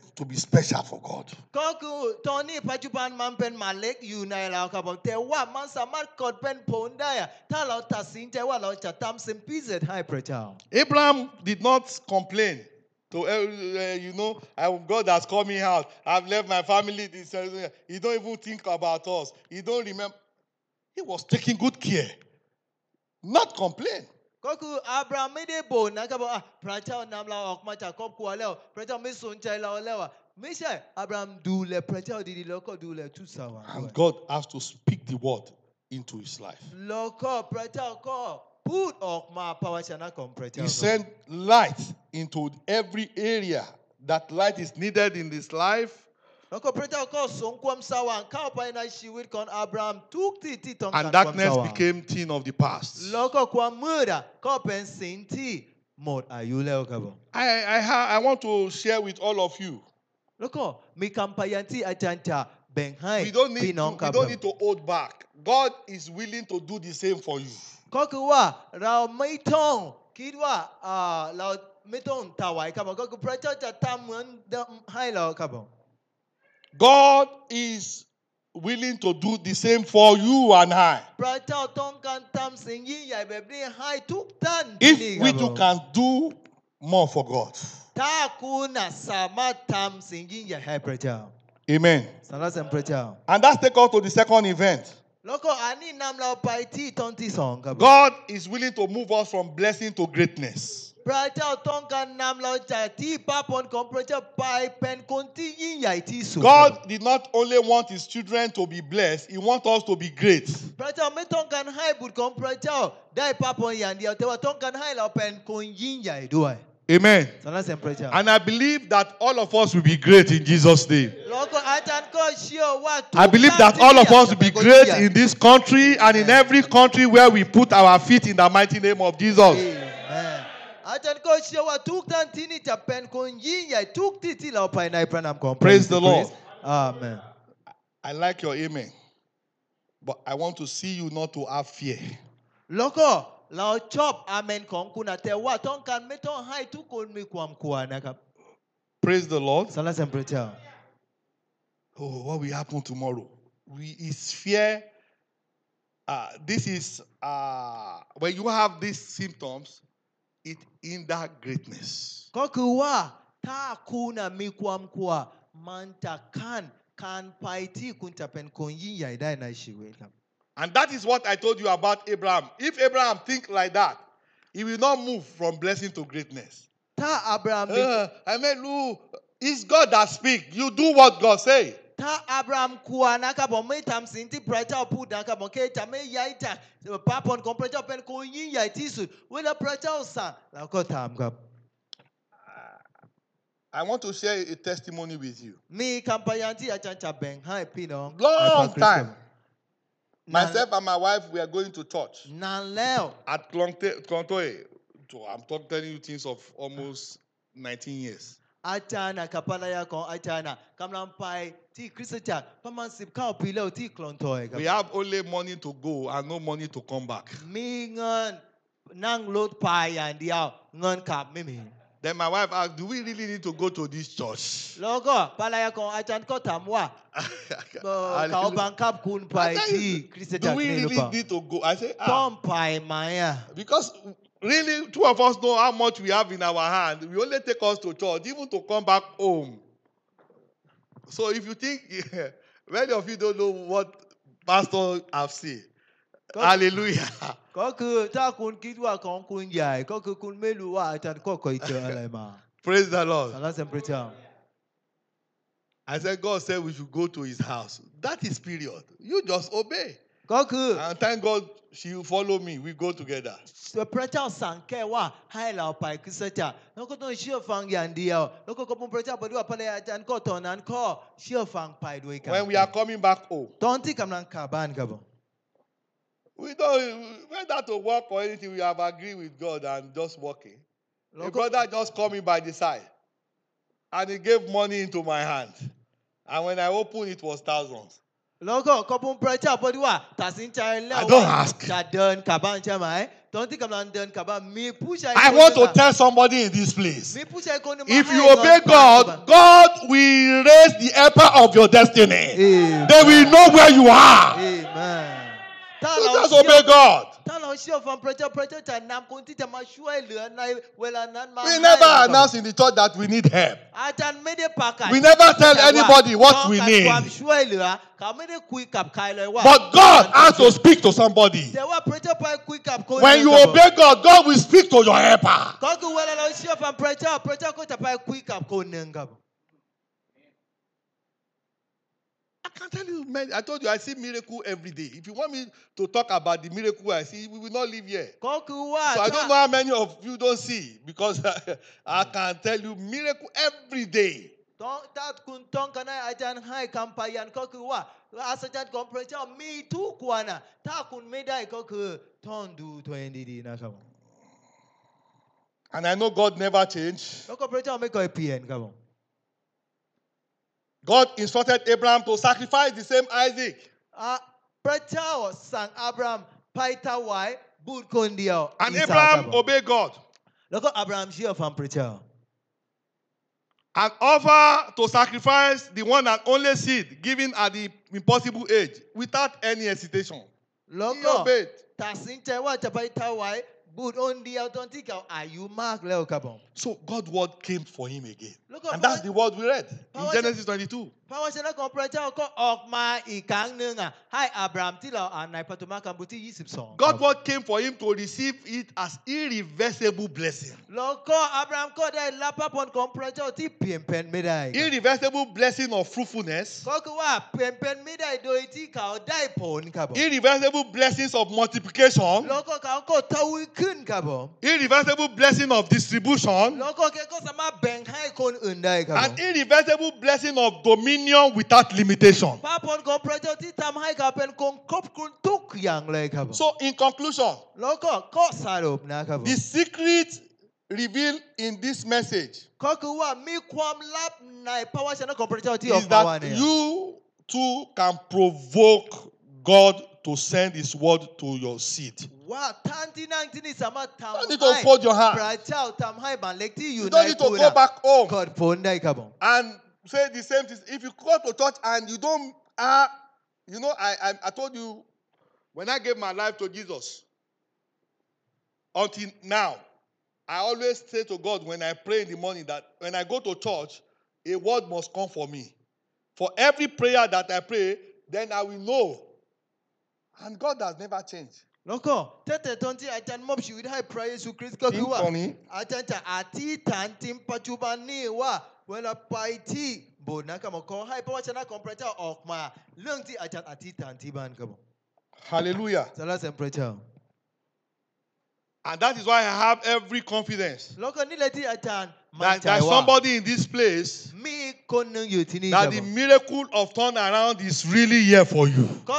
Speaker 1: to be special for God. Abraham did not complain. To uh, uh you know, God has called me out. I've left my family. Uh, uh, he don't even think about us. He don't remember. He was taking good care, not complain.
Speaker 2: ก็คืออับราฮัมไม่ได้บ่นนะครับว่าอ่ะพระเจ้านำเราออกมาจากครอบครัวแล้ว พระเจ้าไม่สนใจเราแล้วอ่ะไม่ใช่อับราฮัมดูแลพระเจ้าดีๆแล้วก็ดูแลทุกสาวร
Speaker 1: And God has to speak the word into his life.
Speaker 2: แล้วก็พระเจ้าก็พูดออกมาพระวจนะของพระเจ้า
Speaker 1: He sent light into every area that light is needed in this life. and darkness became thin of the past. I, I, I want to share with all of you. We don't need, to, we don't need to hold back. God is willing to do the same for you. God is willing to do the same for you and I. If we
Speaker 2: two
Speaker 1: can do more for God. Amen. And that's take us to the second event. God is willing to move us from blessing to greatness. God did not only want his children to be blessed, he wants us to be great. Amen. And I believe that all of us will be great in Jesus' name. I believe that all of us will be great in this country and in every country where we put our feet in the mighty name of Jesus. Praise the Lord.
Speaker 2: Amen.
Speaker 1: I like your amen. But I want to see you not to have fear.
Speaker 2: Loko, lao chop amen kon kuna te wa ton kan meton hai tu kon mi kwam kuana
Speaker 1: Praise the Lord.
Speaker 2: Salas and prayer.
Speaker 1: Oh, what will happen tomorrow? We is fear. Uh, this is uh, when you have these symptoms, it
Speaker 2: in that greatness. Kokuwa ta kuna mikwa mkwa manta kan kan paiti kuntapen konyin yaida na shiwela.
Speaker 1: And that is what I told you about Abraham. If Abraham think like that, he will not move from blessing to greatness.
Speaker 2: Ta Abraham.
Speaker 1: Uh, I mean, it's God that speak. You do what God say
Speaker 2: ta Abraham me tam sinti preta ke yaita papon pen ko yin preta osa la
Speaker 1: I want to share a testimony with you.
Speaker 2: Me kampayanti achancha ben ha epino.
Speaker 1: Long time. Myself and my wife, we are going to church. At Klontoe. I'm talking, telling you things of almost 19 years
Speaker 2: อาจารย์นะกับภรรยาของอาจารย์นะกำลังไปที่คริสตจักรประมาณสิบเข้าปีแล้วที่คลองทอยครับ
Speaker 1: We have only money to go and no money to come back.
Speaker 2: มีเงินนั่งรถไปอย่างเดียว เงินขับไม่มี
Speaker 1: Then my wife asked, Do we really need to go to this church?
Speaker 2: แล้วก็ภรรยาของอาจารย์ก็ถามว่าเอ่อเขาบังคับคุณไป
Speaker 1: I tell
Speaker 2: ที่
Speaker 1: you,
Speaker 2: คริสตจัก
Speaker 1: Do
Speaker 2: ร
Speaker 1: we
Speaker 2: นี่หรือ
Speaker 1: really
Speaker 2: เปล่า
Speaker 1: need to go? I say,
Speaker 2: ต้อง
Speaker 1: ah,
Speaker 2: ไปไหมอ่ะ
Speaker 1: because Really, two of us know how much we have in our hand. We only take us to church, even to come back home. So if you think, yeah, many of you don't know what pastor have
Speaker 2: seen,
Speaker 1: Hallelujah. Praise the Lord. I said, God said we should go to his house. That is period. You just obey.
Speaker 2: ก็คือ
Speaker 1: And thank God she will follow me. We go together.
Speaker 2: พระเจ้าสั่งแค่ว่าให้เราไปคริสตจักรแล้วก็ต้องเชื่อฟังอย่างเดียว แล้วก็ขอบคุณพระเจ้าไปด้วยภรรยาอาจารย์ก็ตอนนั้นก็เชื่อฟังไปด้วยกัน
Speaker 1: When we are coming back home,
Speaker 2: ตอนที่กำลังกลับบ้านครับผม
Speaker 1: we don't whether to work or anything, we have agreed with God and just working.
Speaker 2: แล้ว
Speaker 1: A
Speaker 2: ก็
Speaker 1: brother just called me by the side and he gave money into my hand. And when I opened it was thousands.
Speaker 2: Lọ́kọ̀ kọ́pún pẹ́rẹ́tà bọ́dí wà tàṣí ń tayẹ lẹ́wọ̀.
Speaker 1: I don't ask.
Speaker 2: Ṣàdán kàbá ń ṣe màá. Don't think about them kàbá. Me push
Speaker 1: I want to tell somebody in this place.
Speaker 2: Me push
Speaker 1: If you obey God, God will raise the helper of your destiny.
Speaker 2: Amen.
Speaker 1: They will know where you are.
Speaker 2: Amen.
Speaker 1: Just obey God. We never announce in the church that we need help. We never tell anybody what we need. But God has to speak to somebody. When you obey God, God will speak to your helper.
Speaker 2: ก็คือเวลาเราเชื่อฟังพระเจ้า พระเจ้าก็จะไปคุยกับคนหนึ่งครับ
Speaker 1: I can tell you, man, I told you I see miracle every day. If you want me to talk about the miracle I see, we will not live here.
Speaker 2: ก็คือว่า
Speaker 1: So I
Speaker 2: ถ้า
Speaker 1: don't know how many of you don't see because I can tell you miracle every day.
Speaker 2: ต้องถ้าคุณต้องการให้อาจารย์ให้คำพยานก็คือว่าอัศจรรย์ของพระเจ้ามีทุกวันอ่ะถ้าคุณไม่ได้ก็คือต้องดูตัวเองดีๆนะครับ
Speaker 1: And I know God never changed.
Speaker 2: แล้วก็พระเจ้าไม่เคยเปลี่ยนครับผม
Speaker 1: God instructed Abraham to sacrifice the same Isaac.
Speaker 2: Prayer sang Abraham, Paita why?
Speaker 1: And Abraham obeyed God.
Speaker 2: Look at Abraham Jiofan preacher.
Speaker 1: and offer to sacrifice the one and only seed given at the impossible age without any hesitation. He obeyed. So God's word came for him again. And that's the word we read in Genesis 22.
Speaker 2: พระวจนะของพระเจ้าก็ออกมาอีกครั้งหนึ่งอ่ะให้อับรามที่เราอ่านในปฐมกาลบทที่ 22
Speaker 1: God's word came for him to receive it as irreversible blessing.
Speaker 2: แล้วก็อับรามก็ได้รับพระพรของพระเจ้าที่เปลี่ยนแปลงไม่ได้ครับ
Speaker 1: Irreversible blessing of fruitfulness.
Speaker 2: ก็คือว่าเปลี่ยนแปลงไม่ได้โดยที่เขาได้ผลครับผม
Speaker 1: Irreversible blessings of multiplication.
Speaker 2: แล้วก็เขาก็ทวีขึ้นครับผม
Speaker 1: Irreversible blessing of distribution.
Speaker 2: แล้วก็แกก็สามารถแบ่งให้คนอื่นได้ครับผม
Speaker 1: And irreversible blessing of dominion dominion without limitation. So, in conclusion, the secret revealed in this message is that you too can provoke God to send His word to your seed. You don't need to fold your hand. You don't need to go back home. And say the same thing. If you go to church and you don't, uh, you know, I, I, I told you when I gave my life to Jesus, until now, I always say to God when I pray in the morning that when I go to church, a word must come for me. For every prayer that I pray, then I will know. And God has never changed.
Speaker 2: Lọ́kàn oh, tẹ́tẹ̀ tó tí àtẹnumọ́ ṣì wí láì prayer su Kristo wà. Tíntọ́ni. Àtẹ̀ntẹ̀ àti tàǹtí pàtúbà ní ìwà เยซูคริสต์ก็คือว่า
Speaker 1: จริงตอนนี้
Speaker 2: อาจารย์จะอธิษฐานจริงปัจจุบันนี้ว่าเวลาไปที่โบสถ์นะครับผมขอให้พระวจนะของพระเจ้าออกมา เรื่องที่อาจารย์อธิษฐานที่บ้านครับผม
Speaker 1: Hallelujah.
Speaker 2: สรรเสริญพระเจ้า
Speaker 1: And that is why I have every confidence
Speaker 2: แล้วก็นี่แหละที่อาจารย์มั่น
Speaker 1: that
Speaker 2: ใจ
Speaker 1: there's
Speaker 2: ว่า
Speaker 1: somebody in this place
Speaker 2: มีคนหนึ่งอยู่ที่นี่ค
Speaker 1: that
Speaker 2: รับ
Speaker 1: the
Speaker 2: ผม
Speaker 1: miracle of turnaround is really here for you.
Speaker 2: ก็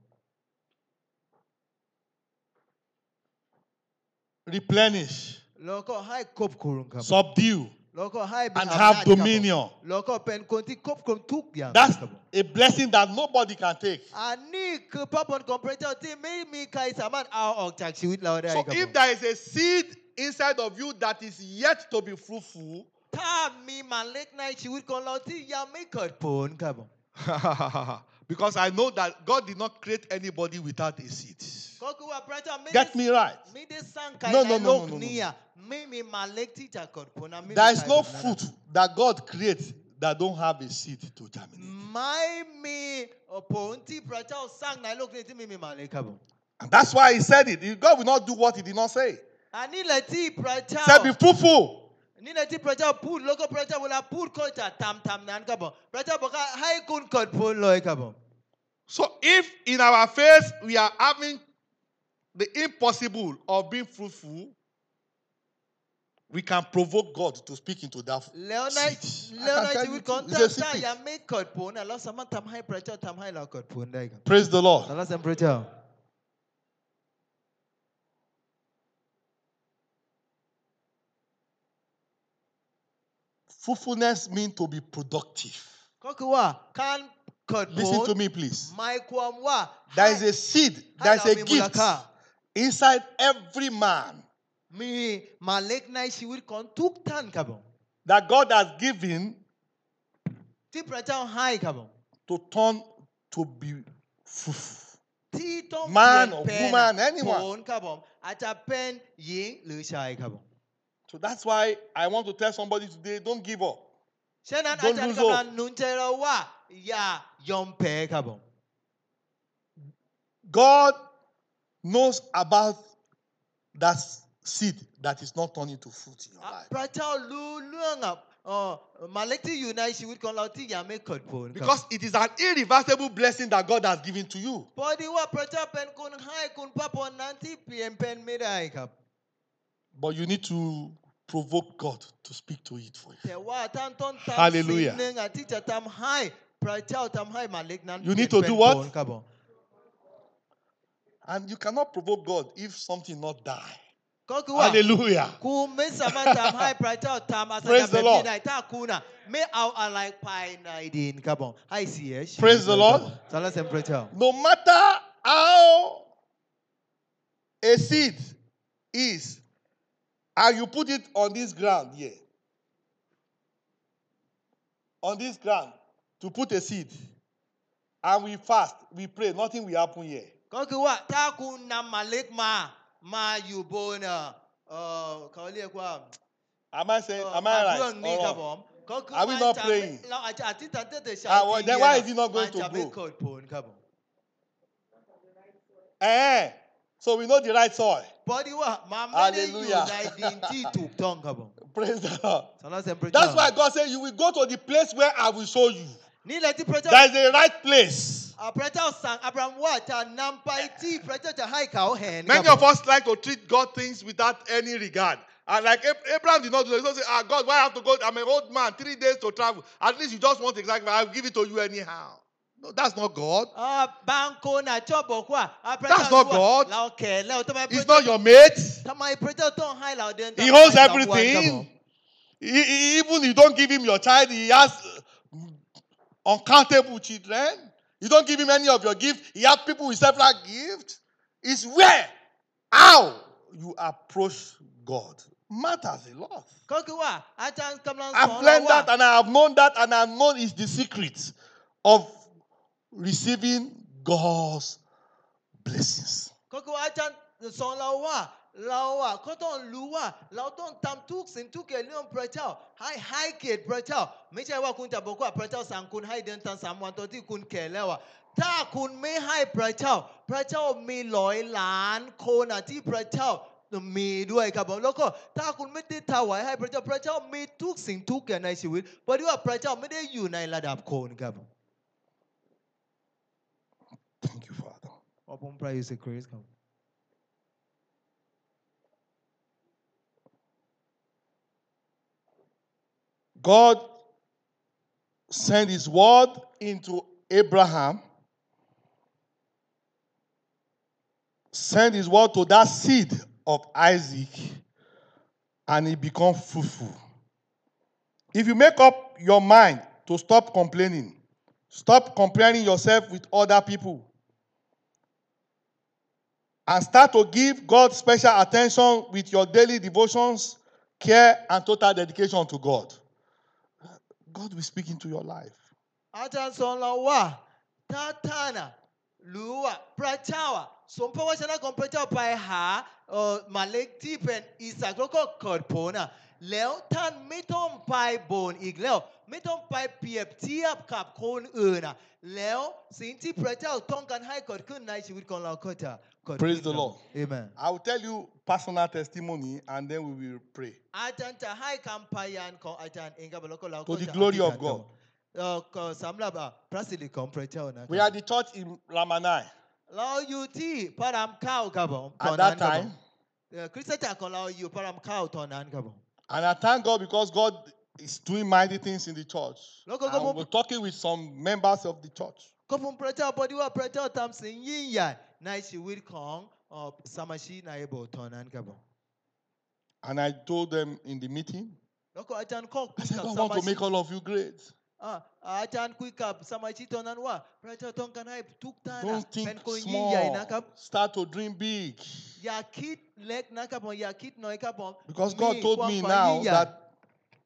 Speaker 1: replenish, subdue, and have dominion. That's a blessing that nobody can take. So if there is a seed inside of you that is yet to be fruitful, Because I know that God did not create anybody without a seed. Get me right. No, no, no, no, no. There is no fruit that God creates that don't have a seed to germinate. And that's why he said it. God will not do what he did not say. Said, Be fruitful.
Speaker 2: นี่แหละที่พระเจ้าพูดแล้วก็พระเจ้าเวลาพูดก็จะทำทำนั้นครับผมพระเจ้าบอกว่าให้คุณเกิดผลเลยครับผม
Speaker 1: So if in our face we are having the impossible of being fruitful, we can provoke God to speak into that
Speaker 2: แล้วใน
Speaker 1: seed. I
Speaker 2: แล้ว
Speaker 1: can
Speaker 2: ใน
Speaker 1: tell
Speaker 2: ชีวิ
Speaker 1: you
Speaker 2: ตของ
Speaker 1: too.
Speaker 2: ท่าน
Speaker 1: It's a
Speaker 2: ถ้ายัง
Speaker 1: secret.
Speaker 2: ไม่เกิดผลนะเราสามารถทำให้พระเจ้าทำให้เราเกิดผลได้ครับ
Speaker 1: Praise the Lord.
Speaker 2: สรรเสริญพระเจ้า
Speaker 1: Fruitfulness means to be productive. Listen to me, please. There is a seed, there is a gift inside every man that God has given to turn to be fruitful. Man or woman, anyone. So that's why I want to tell somebody today don't give up. Don't lose
Speaker 2: hope.
Speaker 1: God knows about that seed that is not turning to fruit in your life. Because it is an irreversible blessing that God has given to you. But you need to provoke God to speak to it for you. Hallelujah. You need to do what? And you cannot provoke God if something not die. Hallelujah. Praise the Lord. Praise the Lord. No matter how a seed is and you put it on this ground here, on this ground, to put a seed, and we fast, we pray, nothing will happen here.
Speaker 2: ก็คือว่าถ้าคุณนำหมาเล็กมา มาอยู่บนเอ่อเอ่อเขาเรียกว่า
Speaker 1: Am I saying,
Speaker 2: เอ่อ
Speaker 1: am I
Speaker 2: เรื่อง
Speaker 1: right?
Speaker 2: นี้
Speaker 1: or
Speaker 2: ครับ
Speaker 1: wrong?
Speaker 2: ผมก็คือ
Speaker 1: Are we
Speaker 2: มัน
Speaker 1: not
Speaker 2: จะ
Speaker 1: praying?
Speaker 2: เราอาจจะอธิษฐานตั้งแต่เช้า
Speaker 1: Ah, well,
Speaker 2: ที่
Speaker 1: then
Speaker 2: เย็น
Speaker 1: why
Speaker 2: อะ
Speaker 1: is it not going
Speaker 2: มัน
Speaker 1: to
Speaker 2: จะไม่
Speaker 1: grow?
Speaker 2: เกิดผลครับผม
Speaker 1: Eh, So we know the right soil. Hallelujah. Praise the Lord. That's why God said, You will go to the place where I will show you. There is the right place. Many of us like to treat God things without any regard. And like Abraham did not do that. He said, Ah, God, why I have to go? I'm an old man, three days to travel. At least you just want exactly, I'll give it to you anyhow. No, that's not God. That's not God.
Speaker 2: It's
Speaker 1: not your mate. He holds everything. He, he, even you don't give him your child, he has mm, uncountable children. You don't give him any of your gift. He has people with several gifts. It's where, how you approach God matters a lot. I've learned that and I have known that and I've known it's the secret of receiving God's blessings.
Speaker 2: ก็คืออาจารย์สอนเราว่าเราอะก็ต้องรู้ว่าเราต้องทำทุกสิ่งทุกอย่างเรื่องพระเจ้า ให้ให้เกียรติพระเจ้า ไม่ใช่ว่าคุณจะบอกว่าพระเจ้าสั่งคุณให้เดินทางสามวันตอนที่คุณแก่แล้วอะถ้าคุณไม่ให้พระเจ้า พระเจ้ามีร้อยล้านคนอะที่พระเจ้ามีด้วยครับผมแล้วก็ถ้าคุณไม่ได้ถวายให้พระเจ้าพระเจ้ามีทุกสิ่งทุกอย่างในชีวิตเพราะว่าพระเจ้าไม่ได้อยู่ในระดับคนครับผม
Speaker 1: Thank you, Father.
Speaker 2: Open prayer is a grace. Come.
Speaker 1: God sent his word into Abraham, sent his word to that seed of Isaac, and it become fruitful. If you make up your mind to stop complaining, stop comparing yourself with other people, and start to give God special attention with your daily devotions, care, and total dedication to God. God will speak into your life.
Speaker 2: leo tan mitom pai bon านน่ะรู้ว่าพระเจ้าอ่ะสมพระวจนะของพระเจ้าไปหาเอ่อหมายเล็กที่เป็นอิสระแล้วก็เกิดผลอ่ะแล้วท่านไม่ต้องไปบ่นอีกแล้ว ไม่ต้องไปเปรียบเทียบกับคนอื่นอ่ะแล้วสิ่งที่พระเจ้าต้องการให้เกิดขึ้นในชีวิตของเราก็จะเกิดขึ้น
Speaker 1: Praise the Lord.
Speaker 2: เอเมน
Speaker 1: I will tell you personal testimony and then we will pray.
Speaker 2: อาจารย์จะให้คำพยานของอาจารย์เองครับแล้วก็เราก็
Speaker 1: To the
Speaker 2: จะ
Speaker 1: glory
Speaker 2: อ
Speaker 1: of
Speaker 2: ธิษฐาน
Speaker 1: God
Speaker 2: เอ่อก็สำหรับอ่ะพระสิริของพระเจ้านะค
Speaker 1: We
Speaker 2: รับ
Speaker 1: are the church in Ramanai.
Speaker 2: เราอยู่ที่พระรามเก้าครับผมตอน
Speaker 1: At
Speaker 2: นั้น
Speaker 1: that
Speaker 2: ครับผม
Speaker 1: time,
Speaker 2: เอ่อคริสตจักรของเราอยู่พระรามเก้าตอนนั้นครับผม
Speaker 1: and I thank God because God is doing mighty things in the church. And we're talking with some members of the church. And I told them in the meeting, I said,
Speaker 2: I
Speaker 1: want to make all of you great. Don't think small. Start to dream big. Because God told me now that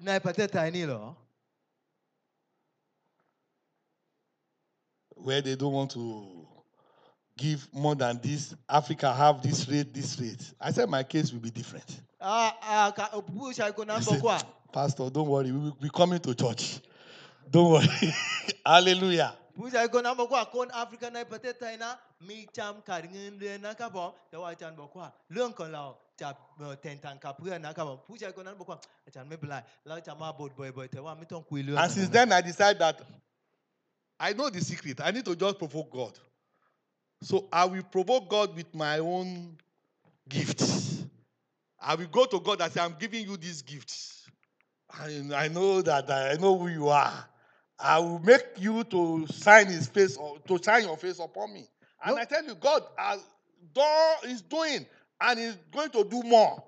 Speaker 2: Mais peut-être.
Speaker 1: Where they don't want to give more than this. Africa have this rate, this rate. I said my case will be different. Said, Pastor, don't worry. We we coming to church. Don't worry. Hallelujah.
Speaker 2: Africa na ina mi cham na kapo chan kon lao. แอฟริกันในประเทศไทยนะ มีจำกัดเงินเดือนนะครับผมแต่ว่าอาจารย์บอกว่าเรื่องของเราจะเอ่อแทนทางกับเพื่อนนะครับผมผู้ชายคนนั้นบอกว่าอาจารย์ไม่เป็นไรเราจะมาบทบ่อยๆแต่ว่าไม่ต้องคุยเรื่อง
Speaker 1: And since
Speaker 2: นั้น
Speaker 1: then, I decided that I know the secret. I need to just provoke God. So I will provoke God with my own gifts. I will go to God and say, I'm giving you these gifts. And I know that I know who you are. I will make you to shine his face or to shine your face upon me. And
Speaker 2: No.
Speaker 1: I tell you, God has done, is doing And he's going to do more.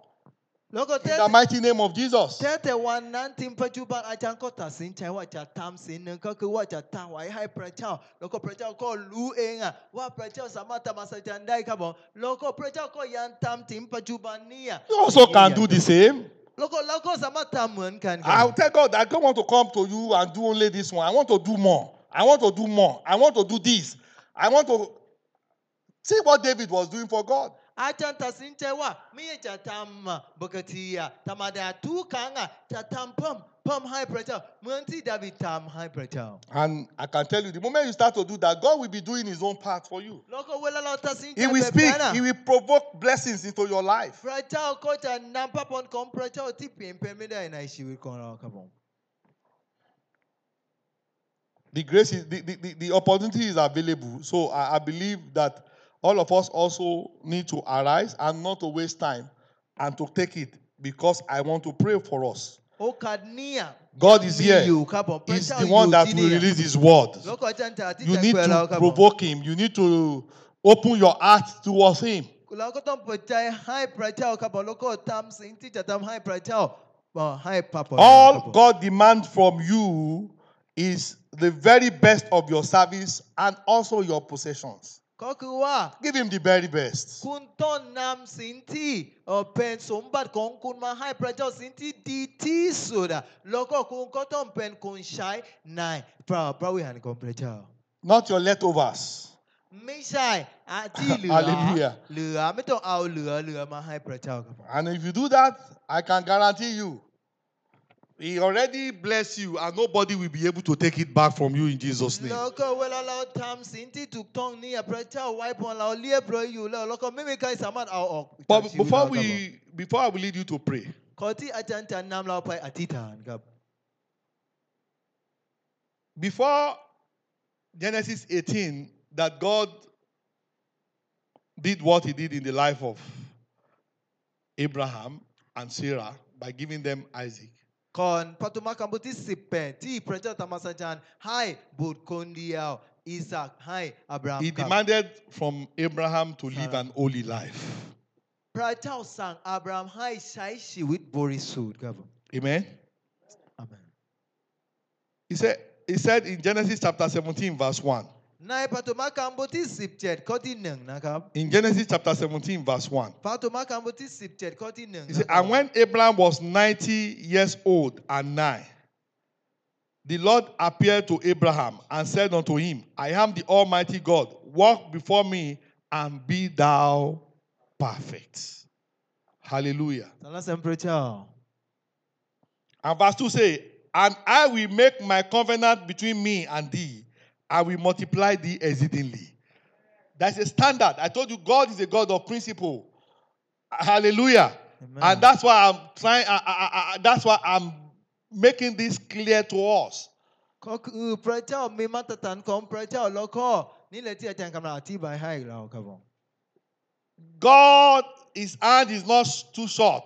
Speaker 1: In the mighty name of Jesus. You also can do the same. I'll tell God, I don't want to come to you and do only this one. I want to do more. I want to do more. I want to do this. I want to see what David was doing for God
Speaker 2: achanta wa miye chatam bokatia tamada tu kanga chatam pom pom high pressure munti david tam high pressure.
Speaker 1: And I can tell you, the moment you start to do that, God will be doing His own part for you. He will speak. He will provoke blessings into your life. The grace is the, the, the, the opportunity is available. So I, I believe that all of us also need to arise and not to waste time and to take it because I want to pray for us. God is here. He's the one that will release His word. You need to provoke Him. You need to open your heart towards Him. All God demands from you is the very best of your service and also your possessions
Speaker 2: ก็คือว่า
Speaker 1: Give Him the very best.
Speaker 2: คุณต้องนำสิ่งที่เอ่อเป็นสมบัติของคุณมาให้พระเจ้าสิ่งที่ดีที่สุดอะแล้วก็คุณก็ต้องเป็นคนใช้ในพระพระวิหารของพระเจ้า
Speaker 1: Not your leftovers.
Speaker 2: ไม่ใช่อะที่เหลือ
Speaker 1: Hallelujah.
Speaker 2: เหลือไม่ต้องเอาเหลือเหลือมาให้พระเจ้าครับผม
Speaker 1: And if you do that, I can guarantee you, he already bless you, and nobody will be able to take it back from you in Jesus' name. But before we before I will lead you to pray. Before Genesis 18, that God did what he did in the life of Abraham and Sarah by giving them Isaac.
Speaker 2: Ti tamasajan Isaac Abraham.
Speaker 1: He demanded from Abraham to live an holy life.
Speaker 2: Pratao sang Abraham high, shai shi with borisud gavo.
Speaker 1: Amen.
Speaker 2: Amen.
Speaker 1: He said he said in Genesis chapter 17 verse 1.
Speaker 2: ในพระธรรมคัมภีร์ที่ 17 ข้อที่หนึ่งนะครับ
Speaker 1: In Genesis chapter 17, verse 1.
Speaker 2: พระธรรมคัมภีร์ที่ 17 ข้อที่หนึ่ง
Speaker 1: He said,
Speaker 2: นะครับ
Speaker 1: And when Abraham was 90 years old and nine, the Lord appeared to Abraham and said unto him, I am the Almighty God. Walk before me and be thou perfect. Hallelujah.
Speaker 2: สรรเสริญพระเจ้า
Speaker 1: And verse 2 say, And I will make my covenant between me and thee. I will multiply thee exceedingly. That's a standard. I told you, God is a God of principle. Hallelujah.
Speaker 2: Amen.
Speaker 1: And that's why I'm trying, I, I, I, I- that's why I'm making this clear to us.
Speaker 2: ก็คือพระเจ้ามีมาตรฐานของพระเจ้าแล้วก็นี่แหละที่อาจารย์กำลังอธิบายให้เราครับผม
Speaker 1: God, his hand is not too short.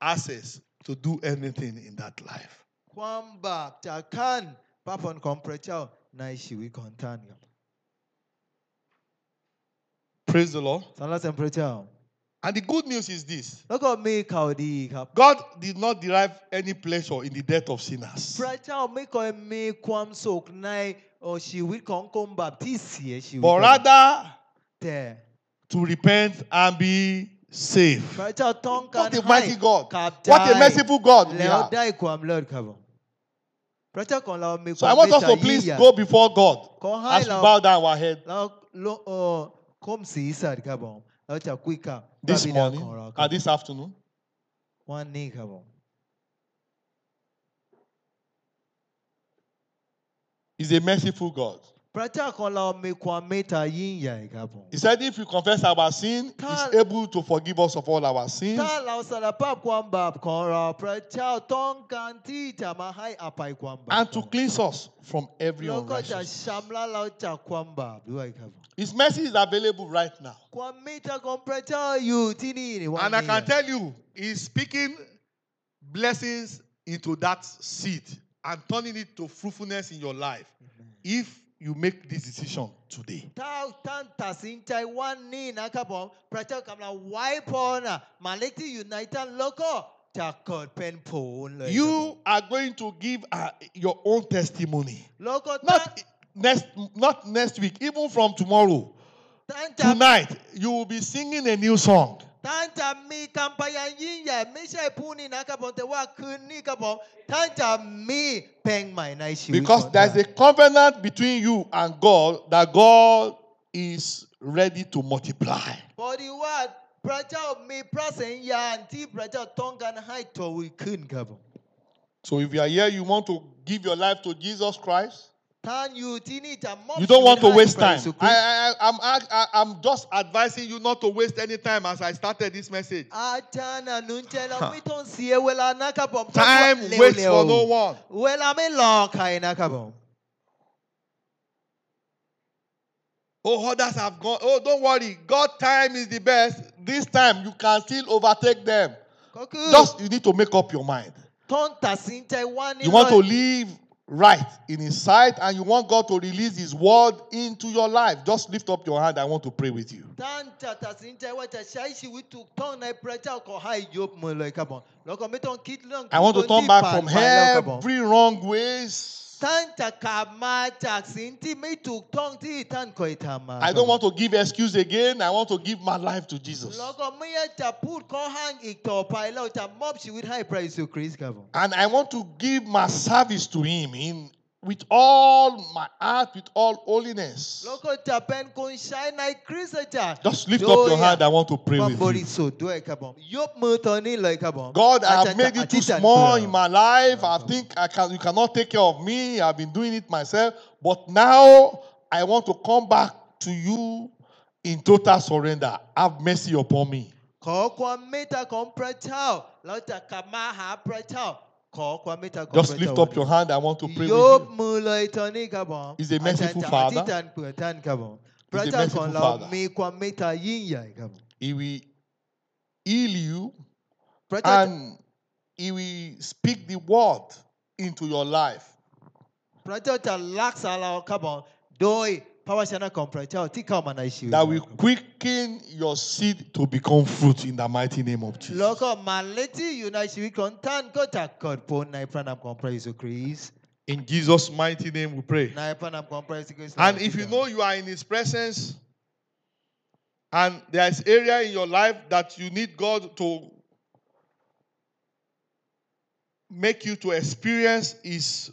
Speaker 1: access to do anything in that life.
Speaker 2: Kwamba takan papon komprechao naishi wikontanya.
Speaker 1: Praise the Lord. And the good news is this God did not derive any pleasure in the death of sinners. But rather, to repent and be
Speaker 2: save.
Speaker 1: What a mighty God. What a merciful God we have. So I want us to please go before God as we bow down our head. This morning and this afternoon. He's a merciful God. He said, if we confess our sin, he's able to forgive us of all our sins. And to cleanse us from every unrighteousness. His mercy is available right now. And I can tell you, he's speaking blessings into that seed and turning it to fruitfulness in your life. If you make this decision today. You are going to give uh, your own testimony. Not next, not next week, even from tomorrow. Tonight, you will be singing a new song
Speaker 2: ท่านจะมีคำพยานยิ่งใหญ่ไม่ใช่ผู้นี้นะครับผมแต่ว่าคืนนี้ครับผมท่านจะมีเพลงใหม่ในชีวิต
Speaker 1: Because
Speaker 2: ของ
Speaker 1: there's
Speaker 2: ท่าน
Speaker 1: a covenant between you and God that God is ready to multiply.
Speaker 2: พอดีว่าพระเจ้ามีพระสัญญาณที่พระเจ้าต้องการให้ทวีขึ้นครับผม
Speaker 1: So if you are here, you want to give your life to Jesus Christ, You don't want to waste time. I, I, I'm, I, I'm just advising you not to waste any time as I started this message. time waits for no one.
Speaker 2: Well, I'm in lock.
Speaker 1: Oh, others have gone. Oh, don't worry. God time is the best. This time you can still overtake them. Just you need to make up your mind. You want to leave right in His sight and you want God to release His word into your life, just lift up your hand. I want to pray with you. I want to turn back from every wrong ways.
Speaker 2: ท่านจะกลับมาจากสิ่งที่ไม่ถูกต้องที่ท่านเคยทำมา
Speaker 1: I don't want to give excuse again. I want to give my life to Jesus.
Speaker 2: แล้วก็ไม่อยากจะพูดข้อห้างอีกต่อไปเราจะมอบชีวิตให้พระเยซูคริสต์ครับผม
Speaker 1: And I want to give my service to Him in with all my heart, with all holiness. Just lift up your hand. I want to pray with you. God, I have made it too small in my life. I think I can, you cannot take care of me. I've been doing it myself. But now I want to come back to you in total surrender. Have mercy upon me. Just lift up your hand. I want to pray with you. He's a merciful Father. He's a merciful Father. He will heal you and he will speak the word into your life. That will quicken your seed to become fruit in the mighty name of Jesus. In Jesus' mighty name we pray. And if you know you are in His presence and there is area in your life that you need God to make you to experience His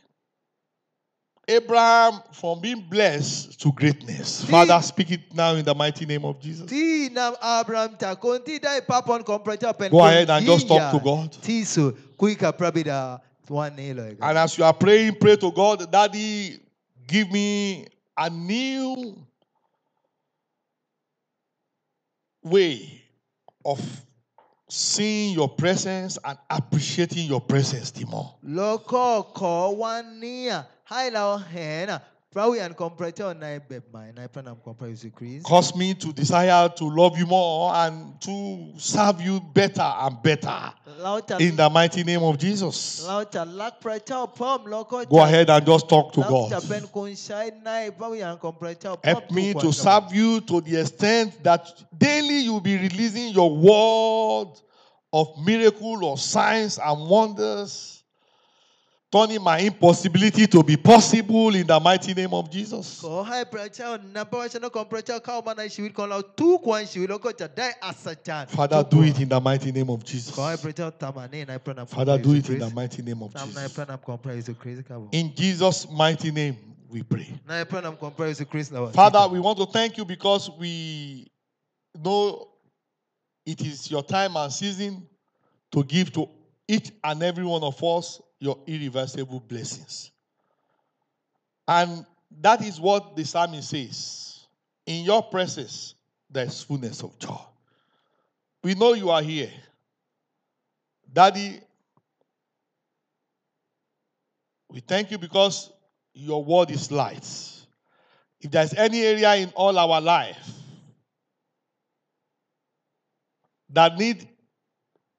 Speaker 1: Abraham from being blessed to greatness. Father, speak it now in the mighty name of Jesus. Go ahead and just talk to God. And as you are praying, pray to God, Daddy, give me a new way of seeing your presence and appreciating your presence the more. Cause me to desire to love you more and to serve you better and better. In the mighty name of Jesus. Go ahead and just talk to God. Help me to serve you to the extent that daily you'll be releasing your word of miracle or signs and wonders turning my impossibility to be possible in the mighty name of Jesus. Father, do it in the mighty name of Jesus. Father, do it in the mighty name of Jesus. In Jesus' mighty name, we pray. Father, we want to thank you because we know it is your time and season to give to each and every one of us your irreversible blessings. And that is what the psalmist says In your presence, there is fullness of joy. We know you are here. Daddy, we thank you because your word is light. If there's any area in all our life that need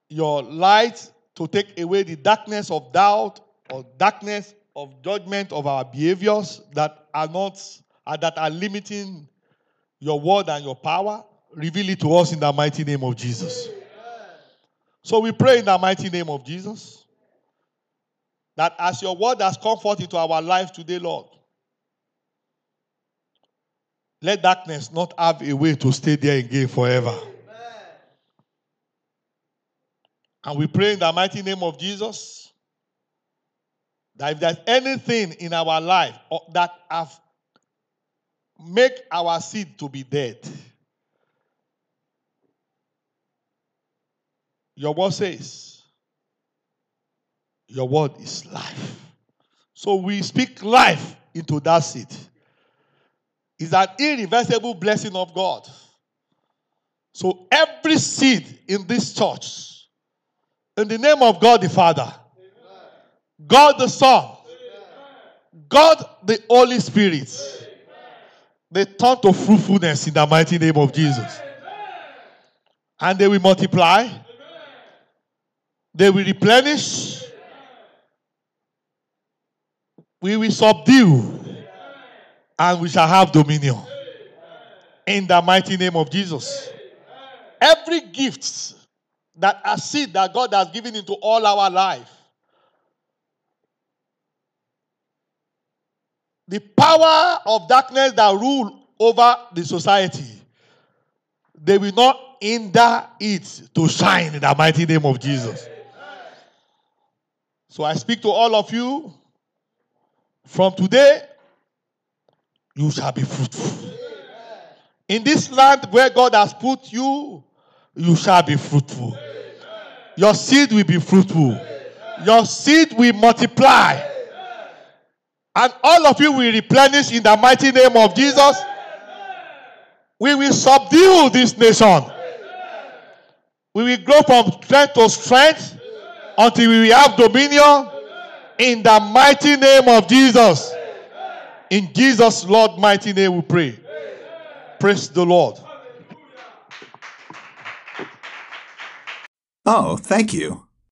Speaker 1: your light to take away the darkness of doubt or darkness of judgment of our behaviors that are not uh, that are limiting your word and your power, reveal it to us in the mighty name of Jesus. So we pray in the mighty name of Jesus that as your word has come forth into our life today, Lord, let darkness not have a way to stay there again forever. And we pray in the mighty name of Jesus that if there's anything in our life uh, that have make our seed to be dead, your word says, your word is life. So we speak life into that seed. It's an irreversible blessing of God. So every seed in this church, in the name of God the Father, God the Son, God the Holy Spirit, they turn to fruitfulness in the mighty name of Jesus. And they will multiply, they will replenish, we will subdue, and we shall have dominion. In the mighty name of Jesus. Every gift that a seed that God has given into all our life, the power of darkness that rule over the society, they will not hinder it to shine in the mighty name of Jesus. So I speak to all of you from today, you shall be fruitful. In this land where God has put you, you shall be fruitful. Your seed will be fruitful. Your seed will multiply. And all of you will replenish in the mighty name of Jesus. We will subdue this nation. We will grow from strength to strength until we have dominion in the mighty name of Jesus. In Jesus' Lord mighty name we pray. Praise the Lord.
Speaker 4: Oh, thank you.